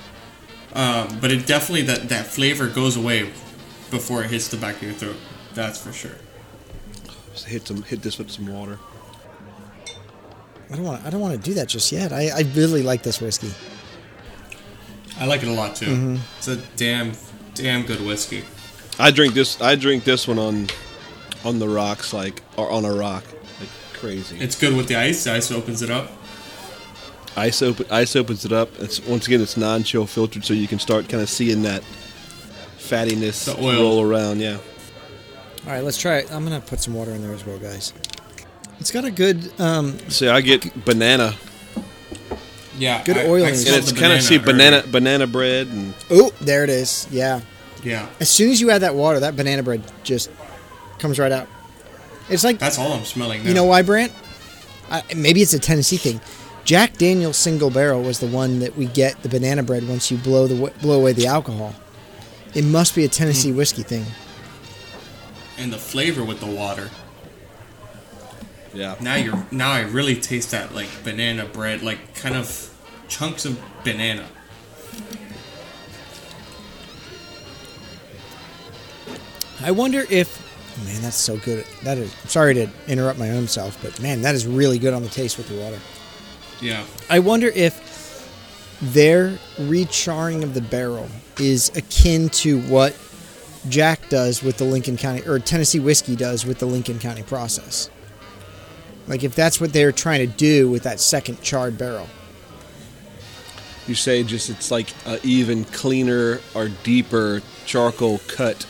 um, but it definitely that that flavor goes away before it hits the back of your throat. That's for sure. Just hit some hit this with some water. I don't want. I don't want to do that just yet. I, I really like this whiskey. I like it a lot too. Mm-hmm. It's a damn damn good whiskey. I drink this. I drink this one on on the rocks, like or on a rock, like crazy. It's good with the ice. The ice opens it up. ice open ice opens it up. It's once again it's non-chill filtered, so you can start kind of seeing that fattiness The oil. roll around. Yeah, All right, let's try it. I'm gonna put some water in there as well, guys. It's got a good. Um, so I get banana, Yeah, Good I- oil I in it. smelled and it's kind of see banana earlier. banana bread, and oh, there it is. Yeah. Yeah, As soon as you add that water, that banana bread just comes right out. It's like that's all I'm smelling. Now. You know why, Brant? I, maybe it's a Tennessee thing. Jack Daniel's single barrel was the one that we get the banana bread once you blow the blow away the alcohol. It must be a Tennessee hmm. whiskey thing. And the flavor with the water. yeah, Now you're now I really taste that like banana bread, like kind of chunks of banana. I wonder if man, that's so good. That is. Sorry to interrupt my own self, but man, that is really good on the taste with the water. Yeah. I wonder if their recharring of the barrel is akin to what Jack does with the Lincoln County or Tennessee whiskey does with the Lincoln County process. Like if that's what they're trying to do with that second charred barrel. you say just it's like a even cleaner or deeper charcoal cut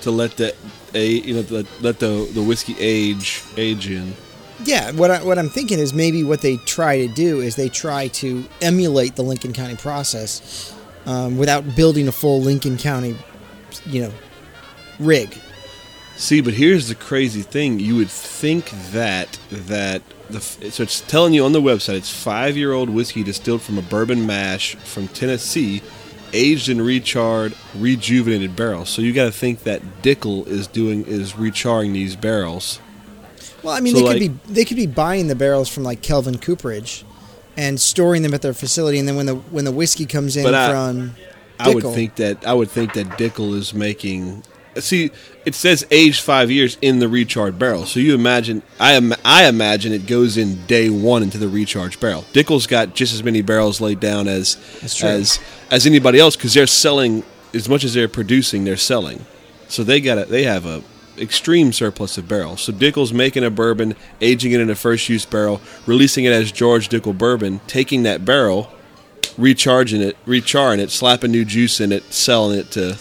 to let the a you know the, let the the whiskey age age in. Yeah, what I, what I'm thinking is maybe what they try to do is they try to emulate the Lincoln County process um, without building a full Lincoln County, you know, rig. See, but here's the crazy thing: you would think that that the so it's telling you on the website it's five year old whiskey distilled from a bourbon mash from Tennessee, aged in recharred, rejuvenated barrels. So you got to think that Dickel is doing is recharring these barrels. Well, I mean, So, they like- could be they could be buying the barrels from like Kelvin Cooperage, and storing them at their facility, and then when the when the whiskey comes in I- from, I would think that I would think that Dickel is making. See, it says aged five years in the recharged barrel. So you imagine, I am, I imagine it goes in day one into the recharged barrel. Dickel's got just as many barrels laid down as as as anybody else because they're selling as much as they're producing. They're selling, so they got a, they have a extreme surplus of barrels. So Dickel's making a bourbon, aging it in a first use barrel, releasing it as George Dickel bourbon, taking that barrel recharging it, recharring it, slapping new juice in it, selling it to.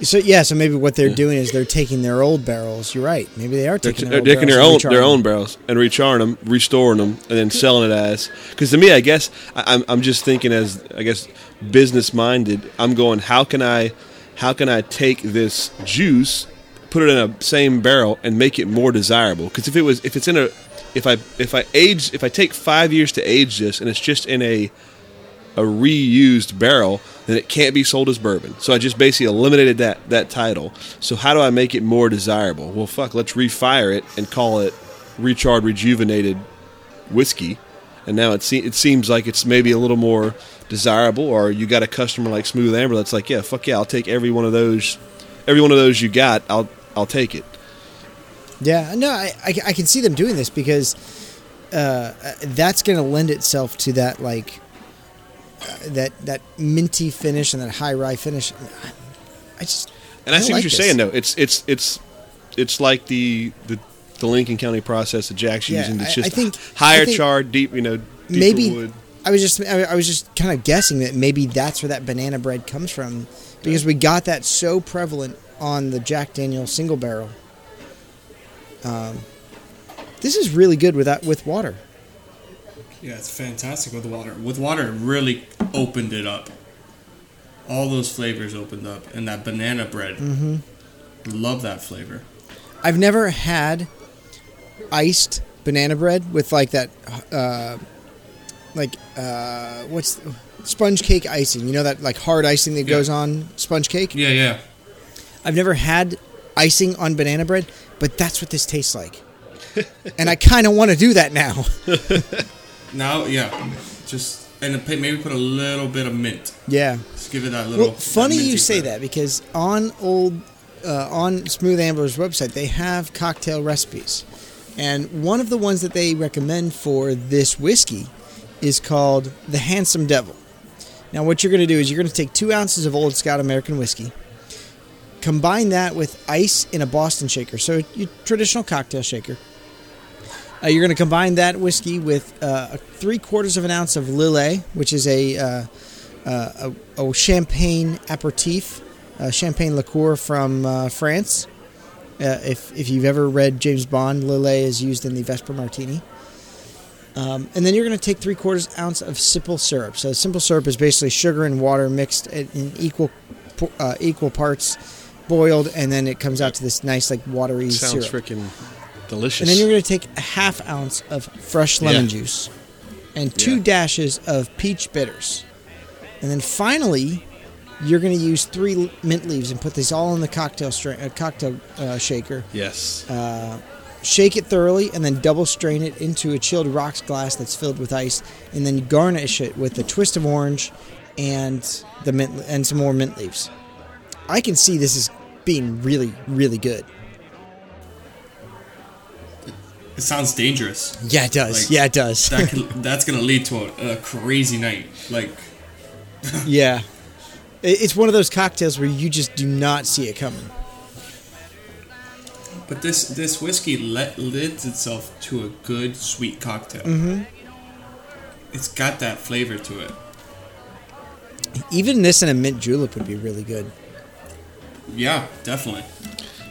So yeah, so maybe what they're doing is they're taking their old barrels. You're right. Maybe they are They're, taking they're their, taking their barrels own and their recharging own barrels and recharring them, restoring them, and then selling it as. Because to me, I guess I, I'm I'm just thinking as I guess business minded. I'm going. How can I, how can I take this juice, put it in a same barrel, and make it more desirable? Because if it was if it's in a if I if I age if I take five years to age this and it's just in a a reused barrel, then it can't be sold as bourbon. So I just basically eliminated that that title. So how do I make it more desirable? Well, fuck, let's refire it and call it recharred, rejuvenated whiskey. And now it, se- it seems like it's maybe a little more desirable. Or you got a customer like Smooth Ambler that's like, yeah, fuck yeah, I'll take every one of those, every one of those you got. I'll I'll take it. Yeah, no, I, I, I can see them doing this because uh, that's going to lend itself to that like uh, that that minty finish and that high rye finish. I just And I, I see like what you're this. saying though. It's it's it's it's like the the, the Lincoln County process that Jack's Yeah, using. It's I- just I think- higher I think char, deep, you know, deeper maybe wood. I was just I, I was just kind of guessing that maybe that's where that banana bread comes from because we got that so prevalent on the Jack Daniel single barrel. Um, this is really good with that with water. Yeah, it's fantastic with water. With water, it really opened it up. All those flavors opened up, and that banana bread. Mm-hmm. Love that flavor. I've never had iced banana bread with like that, uh, like uh, what's sponge cake icing? You know that like hard icing that Yeah. goes on sponge cake. Yeah, yeah. I've never had icing on banana bread, but that's what this tastes like, and I kind of want to do that now. Now, yeah, just and maybe put a little bit of mint. Yeah. Just give it that little. Well, funny that you say flavor. that because on old uh, on Smooth Ambler's website they have cocktail recipes, and one of the ones that they recommend for this whiskey is called the Handsome Devil. Now, what you're going to do is you're going to take two ounces of Old Scout American whiskey, combine that with ice in a Boston shaker, so your traditional cocktail shaker. Uh, you're going to combine that whiskey with uh, three quarters of an ounce of Lillet, which is a uh, uh, a, a champagne aperitif, a champagne liqueur from uh, France. Uh, if if you've ever read James Bond, Lillet is used in the Vesper Martini. Um, and then you're going to take three quarters ounce of simple syrup. So simple syrup is basically sugar and water mixed in equal uh, equal parts, boiled, and then it comes out to this nice like watery Sounds syrup. freaking delicious. And then you're going to take a half ounce of fresh lemon Yeah. juice and two Yeah. dashes of peach bitters. And then finally, you're going to use three mint leaves and put this all in the cocktail stra- uh, cocktail uh, shaker. yes. Uh, shake it thoroughly and then double strain it into a chilled rocks glass that's filled with ice and then garnish it with a twist of orange and the mint and some more mint leaves. I can see this is being really really good. It sounds dangerous. Yeah, it does. Like, yeah, it does. That could, that's gonna lead to a, a crazy night. Like Yeah. It's one of those cocktails where you just do not see it coming. But this this whiskey le- lends itself to a good sweet cocktail. Mm-hmm. It's got that flavor to it. Even this in a mint julep would be really good. Yeah, definitely.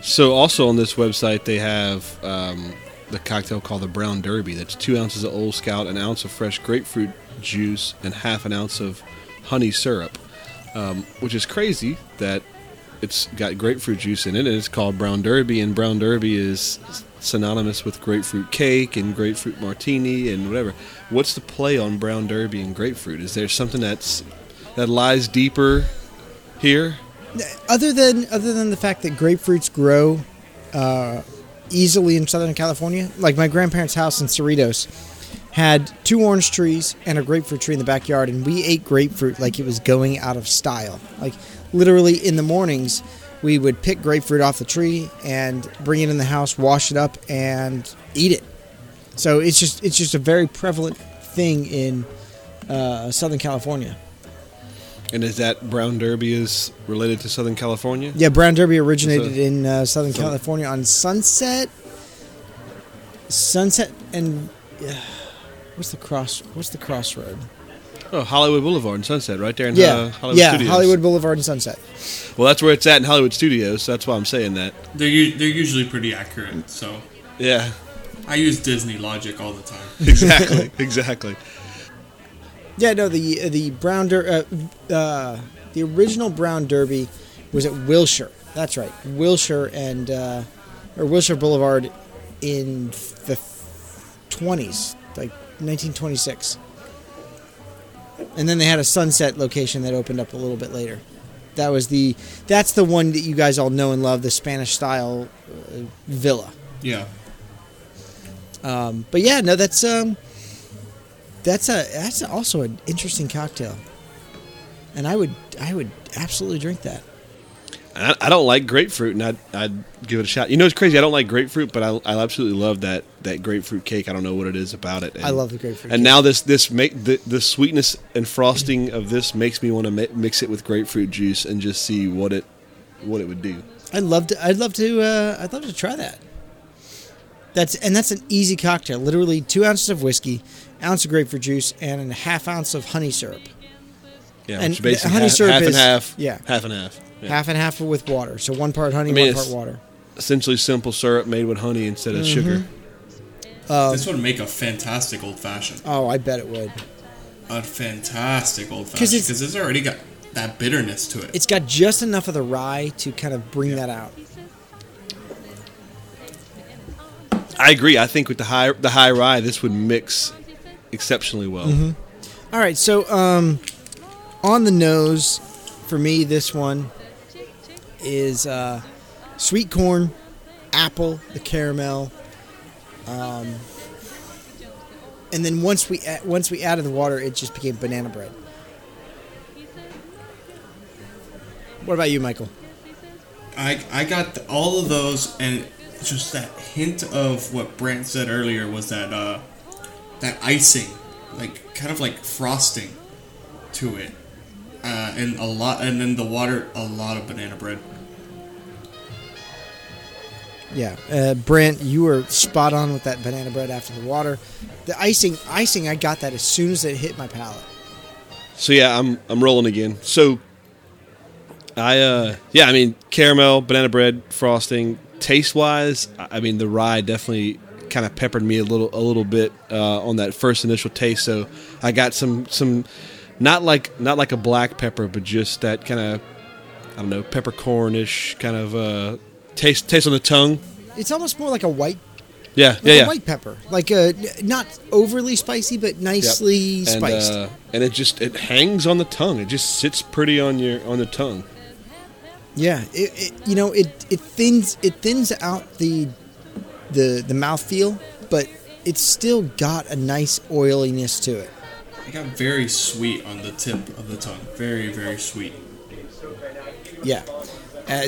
So also on this website they have um, the cocktail called the Brown Derby. That's two ounces of Old Scout, an ounce of fresh grapefruit juice, and half an ounce of honey syrup. Um, which is crazy that it's got grapefruit juice in it, and it's called Brown Derby. And Brown Derby is synonymous with grapefruit cake and grapefruit martini and whatever. What's the play on Brown Derby and grapefruit? Is there something that's that lies deeper here? Other than other than the fact that grapefruits grow uh, easily in Southern California. Like my grandparents' house in Cerritos had two orange trees and a grapefruit tree in the backyard, and we ate grapefruit like it was going out of style. Like literally in the mornings, we would pick grapefruit off the tree and bring it in the house, wash it up, and eat it. So it's just it's just a very prevalent thing in uh, Southern California. And is that brown derby is related to Southern California? Yeah, brown derby originated So- in uh, Southern so- California on Sunset, Sunset, and uh, what's the cross? What's the crossroad? Oh, Hollywood Boulevard and Sunset, right there in yeah, uh, Hollywood yeah, Studios. Hollywood Boulevard and Sunset. Well, that's where it's at in Hollywood Studios. So that's why I'm saying that. They're u- they're usually pretty accurate. So Yeah, I use Disney logic all the time. exactly, exactly. Yeah, no, the the brown der- uh, uh, the original brown derby was at Wilshire. That's right, Wilshire and uh, or Wilshire Boulevard in the twenties, like 1926. And then they had a Sunset location that opened up a little bit later. That was the that's the one that you guys all know and love, the Spanish style uh, villa. Yeah. Um, but yeah, no, that's um, that's a that's also an interesting cocktail, and I would I would absolutely drink that. I, I don't like grapefruit, and I'd, I'd give it a shot. You know, it's crazy. I don't like grapefruit, but I, I absolutely love that, that grapefruit cake. I don't know what it is about it. And, I love the grapefruit. And cake. now this this make the, the sweetness and frosting of this makes me want to mi- mix it with grapefruit juice and just see what it what it would do. I'd love to I'd love to uh, I'd love to try that. That's and that's an easy cocktail. Literally two ounces of whiskey, ounce of grapefruit juice, and a half ounce of honey syrup. Yeah, And basically the honey half, syrup half and is- half. yeah. half and half. Yeah. Half and half with water. So one part honey, I mean, one part water. Essentially, simple syrup made with honey instead of sugar. Um, this would make a fantastic old fashioned. Oh, I bet it would. A fantastic old fashioned it's- because it's already got that bitterness to it. It's got just enough of the rye to kind of bring that out. I agree. I think with the high the high rye, this would mix exceptionally well. Mm-hmm. All right, so um, on the nose, for me, this one is uh, sweet corn, apple, the caramel, um, and then once we a- once we added the water, it just became banana bread. What about you, Michael? I I got th- all of those and just that hint of what Brant said earlier was that uh that icing, like kind of like frosting to it. Uh, and a lot and then the water a lot of banana bread. Yeah, uh, Brent, you were spot on with that banana bread after the water. The icing, icing, I got that as soon as it hit my palate. So yeah, I'm I'm rolling again. So I uh yeah, I mean caramel, banana bread, frosting. Taste wise, I I mean the rye definitely kind of peppered me a little a little bit uh, on that first initial taste. So I got some some not like not like a black pepper, but just that kind of I don't know peppercornish kind of uh, taste taste on the tongue. It's almost more like a white Yeah, like yeah, yeah. white pepper, like a not overly spicy, but nicely and, spiced. uh, and it just it hangs on the tongue. It just sits pretty on your on the tongue. yeah, it, it you know it it thins it thins out the the the mouthfeel, but it's still got a nice oiliness to it. It got very sweet on the tip of the tongue. Very very sweet. Yeah, uh,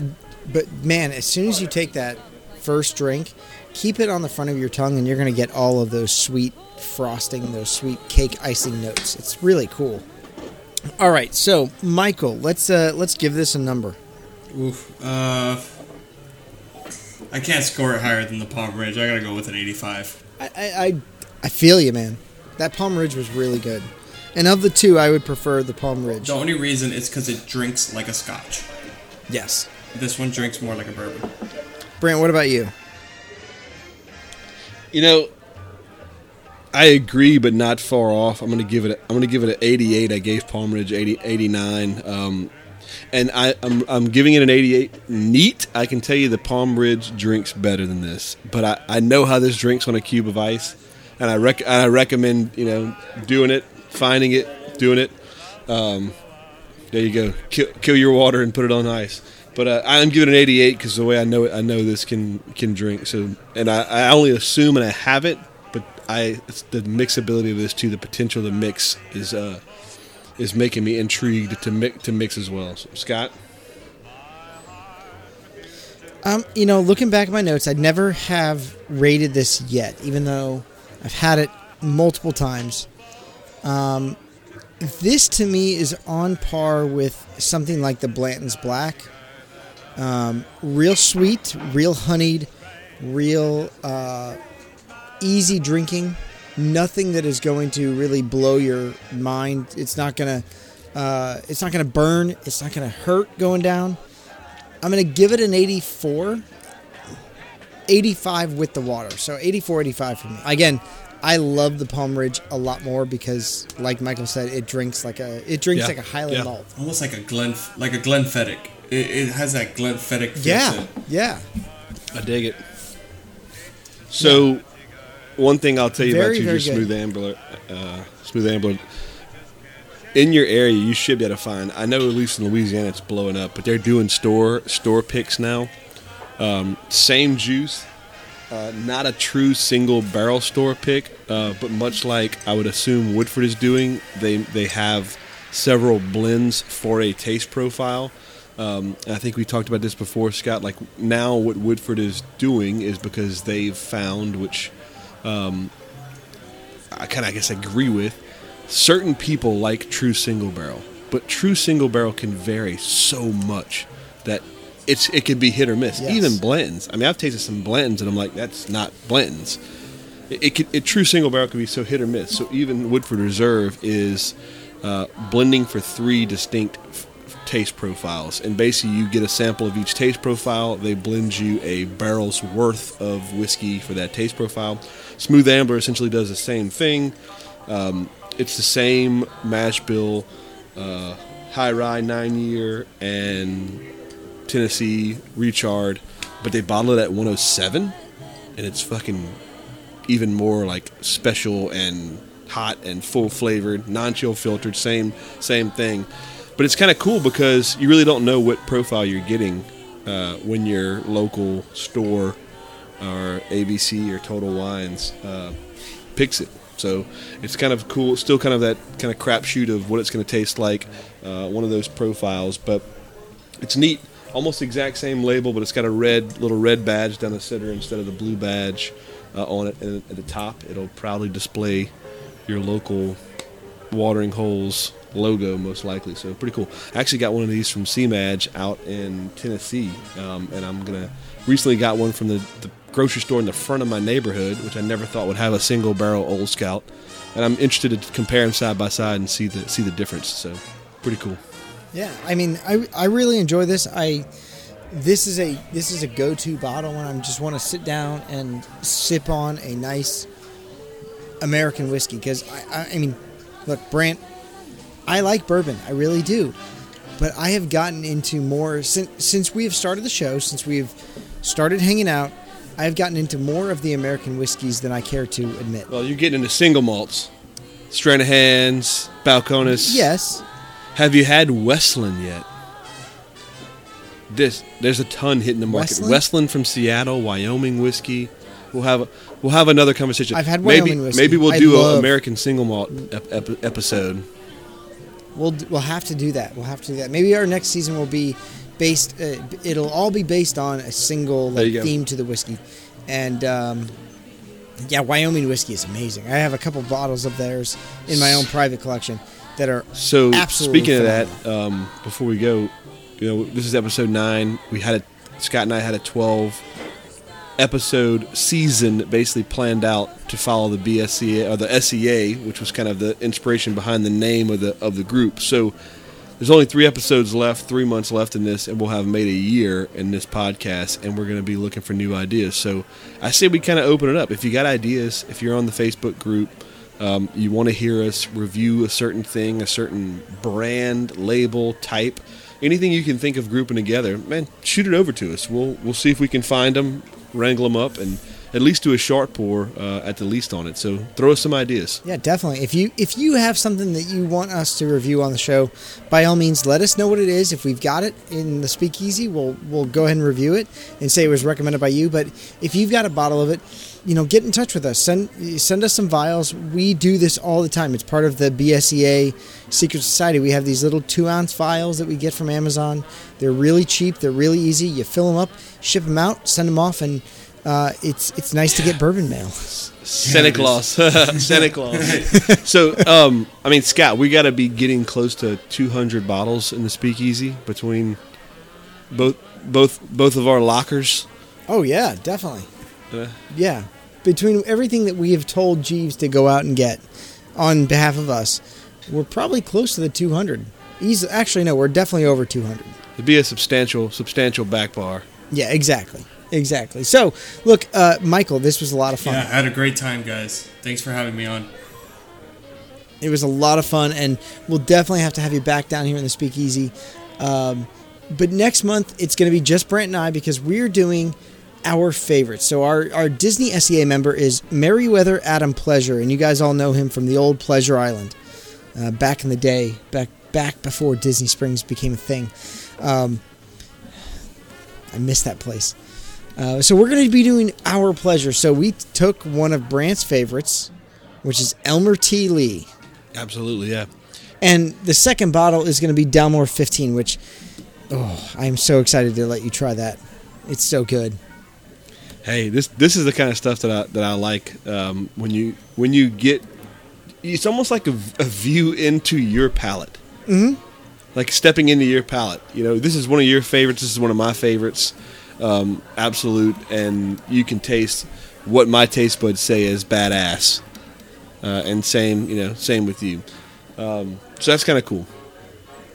but man, as soon as you take that first drink, keep it on the front of your tongue, and you're gonna get all of those sweet frosting, those sweet cake icing notes. It's really cool. All right, so Michael, let's uh, let's give this a number. Oof. Uh, I can't score it higher than the Palm Ridge. I gotta go with an 85. I, I, I, I feel you, man. That Palm Ridge was really good. And of the two, I would prefer the Palm Ridge. The only reason is because it drinks like a Scotch. Yes. This one drinks more like a bourbon. Brant, what about you? You know, I agree, but not far off. I'm gonna give it. A, I'm gonna give it an 88. I gave Palm Ridge 80, 89, um, and I, I'm I'm giving it an 88. Neat. I can tell you the Palm Ridge drinks better than this, but I, I know how this drinks on a cube of ice, and I rec- I recommend you know doing it, finding it, doing it. Um, There you go. Kill, kill your water and put it on ice. But uh, I'm giving it an 88 because the way I know it, I know this can can drink. So, and I, I only assume and I have it, but I the mixability of this too. The potential to mix is uh is making me intrigued to mix to mix as well. So, Scott, Um, you know, looking back at my notes, I'd never have rated this yet, even though I've had it multiple times. Um, this to me is on par with something like the Blanton's Black. Um, real sweet, real honeyed, real uh, easy drinking. Nothing that is going to really blow your mind. It's not gonna. Uh, it's not gonna burn. It's not gonna hurt going down. I'm going to give it an 84. 85 with the water. So 84, 85 for me. Again, I love the Palm Ridge a lot more because, like Michael said, it drinks like a it drinks Yeah. like a Highland Yeah. malt. Almost like a Glen, like a Glenfiddich. It, it has that Glenfiddich. Yeah, yeah. I dig it. So, one thing I'll tell you Very, about your very smooth ambler, uh, smooth ambler. In your area, you should be able to find. I know at least in Louisiana, it's blowing up, but they're doing store store picks now. Um, same juice, uh, not a true single barrel store pick, uh, but much like I would assume Woodford is doing, they they have several blends for a taste profile. Um, I think we talked about this before, Scott. Like now, what Woodford is doing is because they've found, which um, I kind of, I guess, agree with. Certain people like true single barrel, but true single barrel can vary so much that it's it could be hit or miss. Yes. Even Blanton's. I mean, I've tasted some Blanton's, and I'm like, that's not Blanton's. It, it, can, it true single barrel can be so hit or miss. So even Woodford Reserve is uh, blending for three distinct f- taste profiles, and basically you get a sample of each taste profile. They blend you a barrel's worth of whiskey for that taste profile. Smooth Ambler essentially does the same thing. Um, it's the same mash bill, uh, high rye nine year and Tennessee recharred, but they bottle it at 107, and it's fucking even more like special and hot and full flavored, non-chill filtered, same same thing. But it's kind of cool because you really don't know what profile you're getting uh, when your local store or ABC or Total Wines uh, picks it. So it's kind of cool, still kind of that kind of crapshoot of what it's going to taste like, uh, one of those profiles. But it's neat, almost exact same label, but it's got a red little red badge down the center instead of the blue badge uh, on it. And at the top, it'll proudly display your local watering holes logo, most likely. So pretty cool. I actually got one of these from CMAG out in Tennessee, um, and I'm gonna recently got one from the, the grocery store in the front of my neighborhood, which I never thought would have a single barrel Old Scout. And I'm interested to compare them side by side and see the see the difference. So pretty cool. Yeah, I mean, I, I really enjoy this. I this is a this is a go to bottle when I just want to sit down and sip on a nice American whiskey because I, I I mean, look, Brant, I like bourbon, I really do, but I have gotten into more since since we have started the show, since we've started hanging out. I have gotten into more of the American whiskeys than I care to admit. Well, you're getting into single malts, Stranahan's, Balcones. Yes, Have you had Westland yet? This there's a ton hitting the market. Westland? Westland, from Seattle, Wyoming whiskey. We'll have we'll have another conversation. I've had maybe Wyoming whiskey. maybe we'll I do an American single malt ep- ep- episode. We'll we'll have to do that. We'll have to do that. Maybe our next season will be based. Uh, it'll all be based on a single like, theme to the whiskey, and um, yeah, Wyoming whiskey is amazing. I have a couple bottles of theirs in my own private collection that are So Absolutely speaking of that, um, before we go, you know, this is episode nine. We had a Scott and I had a twelve episode season basically planned out to follow the BSEA or the SEA, which was kind of the inspiration behind the name of the of the group. So there's only three episodes left, three months left in this, and we'll have made a year in this podcast, and we're going to be looking for new ideas. So I say we kind of open it up. If you got ideas, if you're on the Facebook group, um, you want to hear us review a certain thing, a certain brand, label, type, anything you can think of grouping together, man, shoot it over to us. We'll we'll see if we can find them, wrangle them up, and at least do a short pour uh, at the least on it. So throw us some ideas. Yeah, definitely. If you if you have something that you want us to review on the show, by all means, let us know what it is. If we've got it in the speakeasy, we'll we'll go ahead and review it and say it was recommended by you. But if you've got a bottle of it, you know, get in touch with us. Send send us some vials. We do this all the time. It's part of the BSEA Secret Society. We have these little two ounce vials that we get from Amazon. They're really cheap. They're really easy. You fill them up, ship them out, send them off, and uh, it's it's nice to get bourbon mail. Santa it is. Claus, Santa Claus. so, um, I mean, Scott, we got to be getting close to 200 bottles in the speakeasy between both both both of our lockers. Oh yeah, definitely. Uh, Yeah, between everything that we have told Jeeves to go out and get on behalf of us, we're probably close to the 200. Easy, actually, no, we're definitely over 200. it'd be a substantial substantial back bar. Yeah, exactly, exactly. So, look, uh, Michael, this was a lot of fun. Yeah, I had a great time, guys. Thanks for having me on. It was a lot of fun, and we'll definitely have to have you back down here in the Speakeasy. Um, but next month, it's going to be just Brent and I because we're doing our favorites. So our, our Disney SEA member is Merriweather Adam Pleasure, and you guys all know him from the old Pleasure Island uh, back in the day, back back before Disney Springs became a thing. Um, I miss that place. Uh, so we're going to be doing our pleasure. So we took one of Brant's favorites, which is Elmer T. Lee. Absolutely, yeah. And the second bottle is going to be Dalmore 15, which, oh, I am so excited to let you try that. It's so good. Hey, this this is the kind of stuff that I that I like um, when you when you get. It's almost like a, a view into your palate. Mhm. Like stepping into your palate. You know, this is one of your favorites. This is one of my favorites. Um, absolute, and you can taste what my taste buds say is badass. Uh, and same, you know, same with you. Um, so that's kind of cool.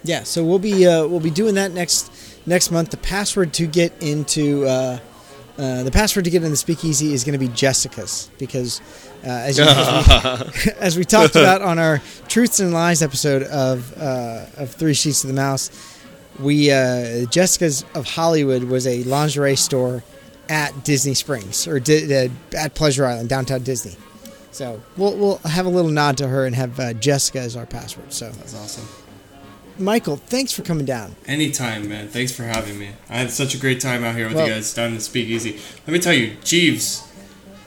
Yeah, so we'll be uh, we'll be doing that next next month. The password to get into uh, uh, the password to get in the speakeasy is going to be Jessica's because uh, as, you, as, we, as we talked about on our Truths and Lies episode of uh, of Three Sheets to the Mouse, we uh, Jessica's of Hollywood was a lingerie store at Disney Springs or di- uh, at Pleasure Island, downtown Disney. So we'll we'll have a little nod to her and have uh, Jessica as our password. So That's awesome. Michael, thanks for coming down. Anytime, man. Thanks for having me. I had such a great time out here with Well- you guys down in the speakeasy. Let me tell you, Jeeves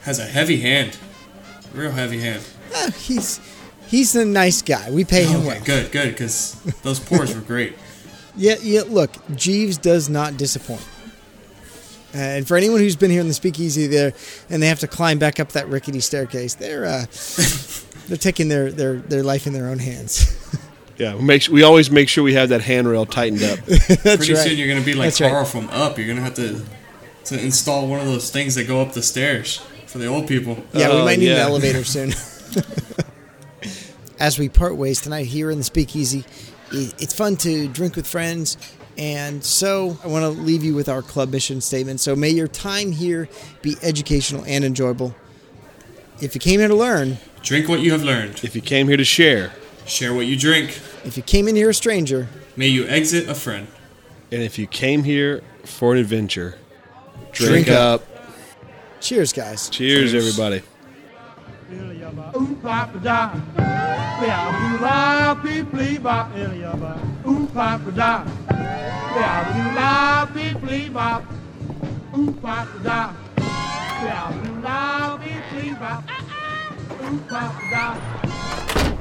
has a heavy hand. Real heavy hand. Uh, he's he's a nice guy. We pay him Okay, well. good, good, because those pours were great. Yeah, yeah. Look, Jeeves does not disappoint. Uh, and for anyone who's been here in the speakeasy there, and they have to climb back up that rickety staircase, they're uh, they're taking their, their, their life in their own hands. Yeah, we make we always make sure we have that handrail tightened up. That's Pretty right. soon you're gonna be like That's right. From Up. You're gonna have to to install one of those things that go up the stairs for the old people. Yeah, we Oh, might need an elevator soon. As we part ways tonight here in the Speakeasy, i- it's fun to drink with friends. And so I want to leave you with our club mission statement. So may your time here be educational and enjoyable. If you came here to learn, Drink what you have learned. If you came here to share, Share what you drink. if you came in here a stranger, May you exit a friend. and if you came here for an adventure, Drink drink, up. up. cheers, guys. Cheers, Cheers. everybody. Papa da. Yeah, ooh, la, pee, plee, bop, illy, bop. Ooh, papa da. Yeah, ooh, la, pee, plee, bop. Ooh, papa da. Yeah, ooh, la, pee, plee, bop. Ooh, papa da.